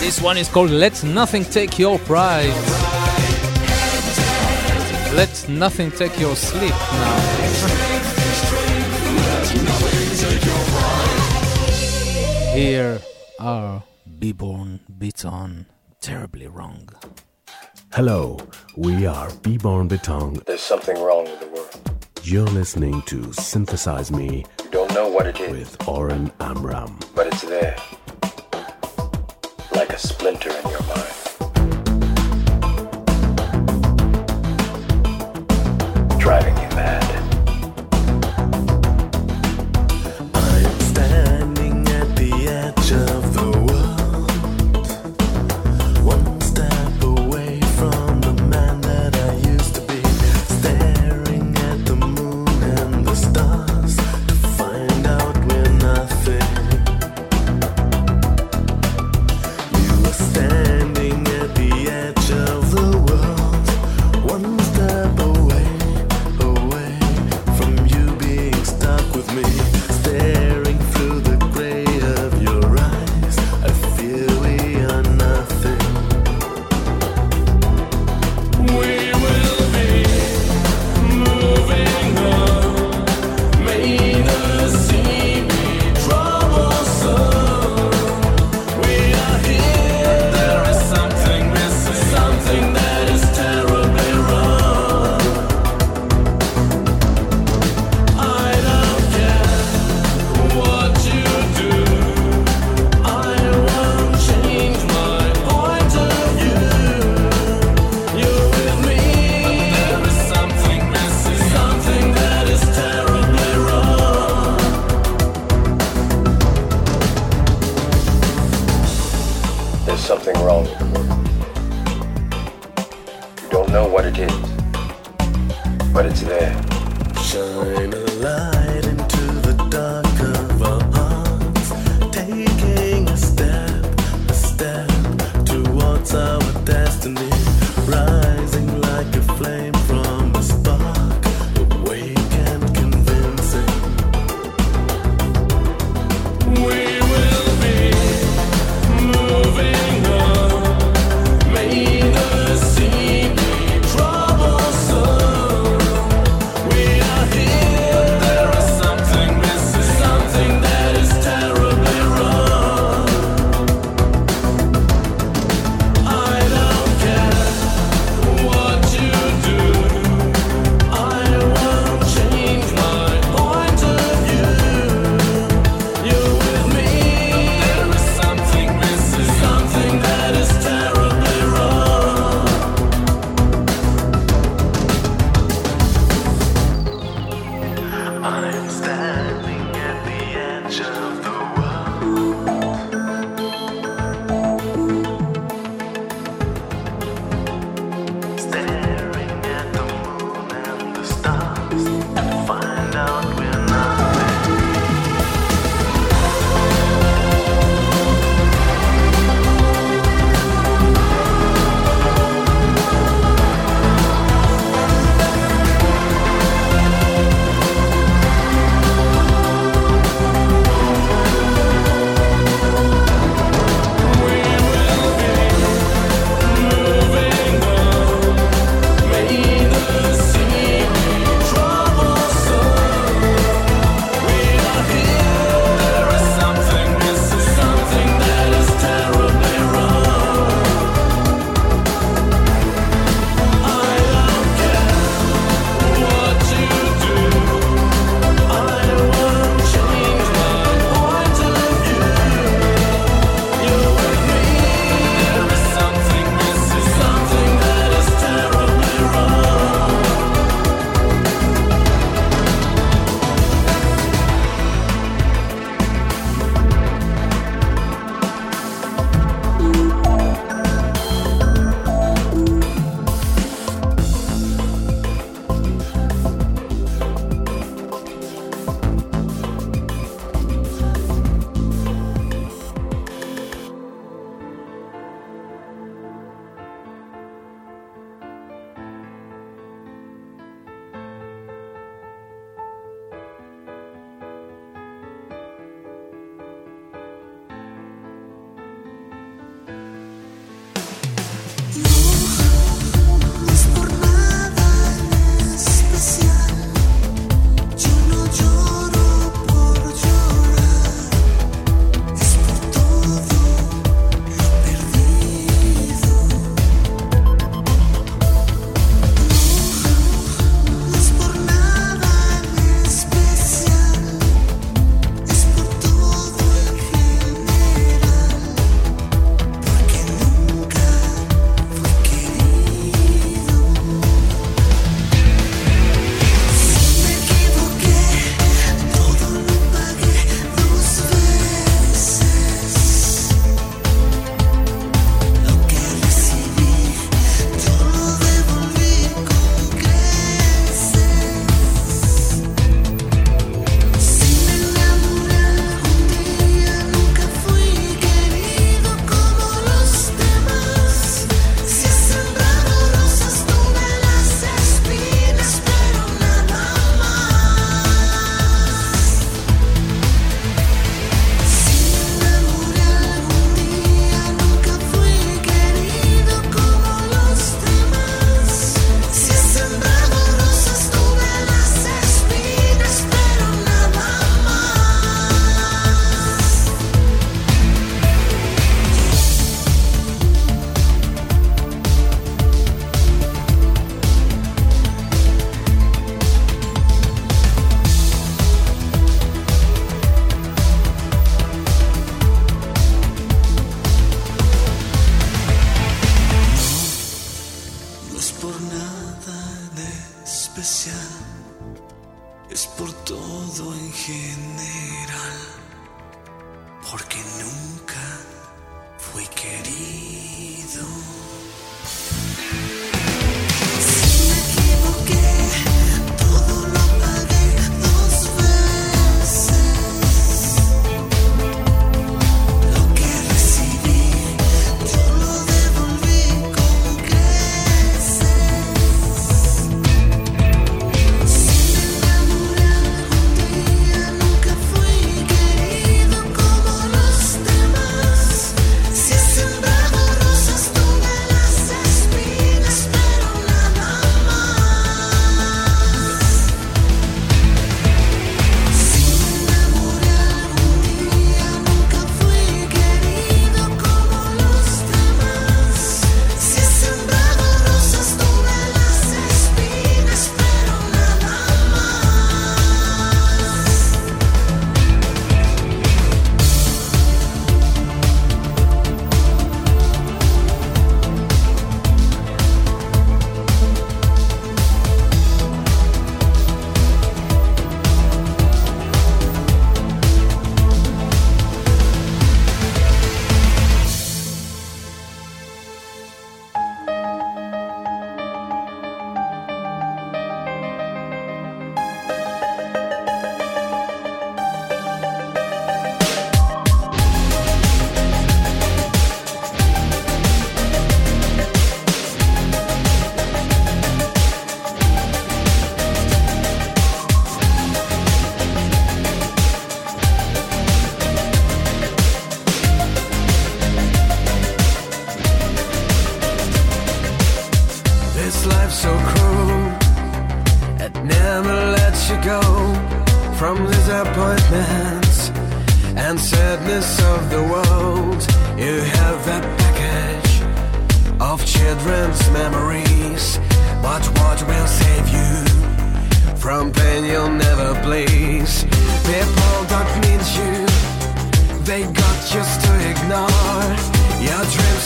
This one is called Let Nothing Take Your Pride. Let Nothing Take Your Sleep now. Here are Beborn Beton terribly wrong. Hello, we are Beborn Beton. There's something wrong with the world. You're listening to Synthesize Me know what it is. With Oren Amram.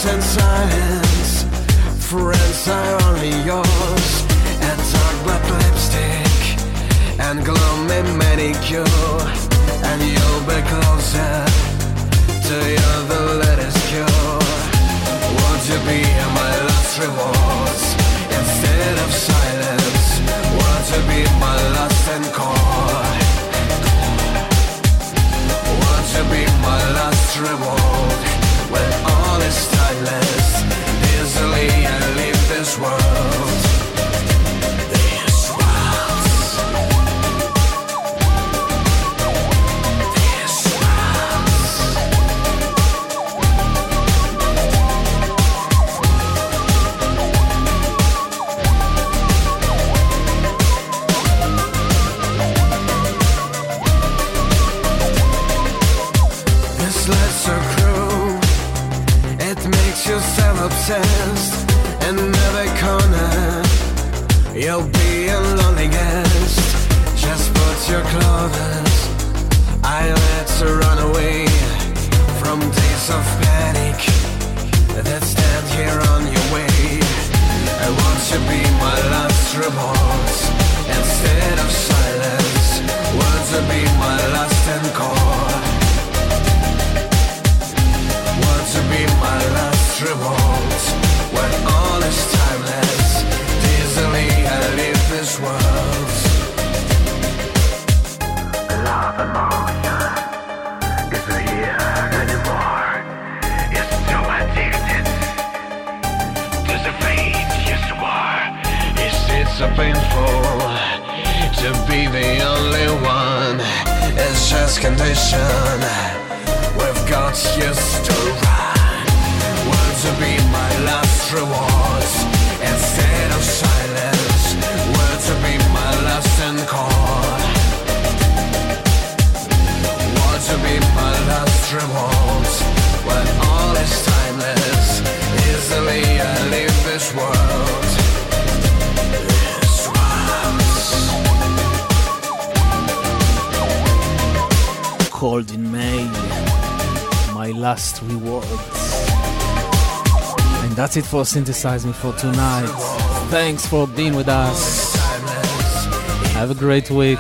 And silence. Friends are only yours. And dark black lipstick And gloomy manicure. And you'll be closer To your the latest cure. Won't you be my last rewards? Instead of silence Won't you be my last encore? Want to be my last reward when all is timeless. Easily I leave this world. Of panic that stand here on your way. I want to be my last remorse instead of silence. Want to be my last encore. Want to be my last revolt when all is timeless. Easily I leave this world. Love emotion painful to be the only one? It's just condition. We've got used to run. To be my last reward instead of silence. Want to be my last encore. Want to be my last rewards when all is timeless. Easily I leave this world. Cold In May, my last reward. And that's it for Synthesize Me for tonight. Thanks for being with us. Have a great week.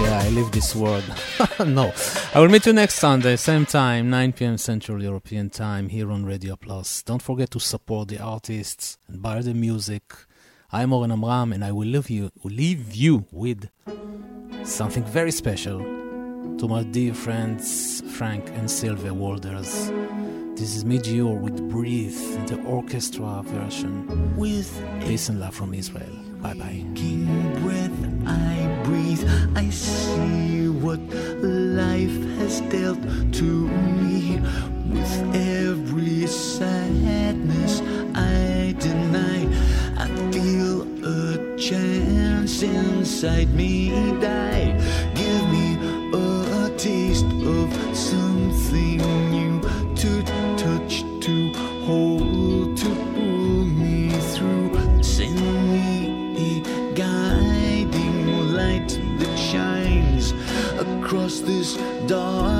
Yeah, I leave this world. no. I will meet you next Sunday, same time, 9 pm Central European Time, here on Radio Plus. Don't forget to support the artists and buy the music. I'm Oren Amram, and I will leave you, leave you with something very special to my dear friends Frank and Sylvia Walders. This is Meteor with Breathe, the orchestra version. With peace and love from Israel. Bye bye. breath I breathe, I see what life has dealt to me. With every sadness I deny chance inside me die. Give me a taste of something new to touch, to hold, to pull me through. Send me a guiding light that shines across this dark.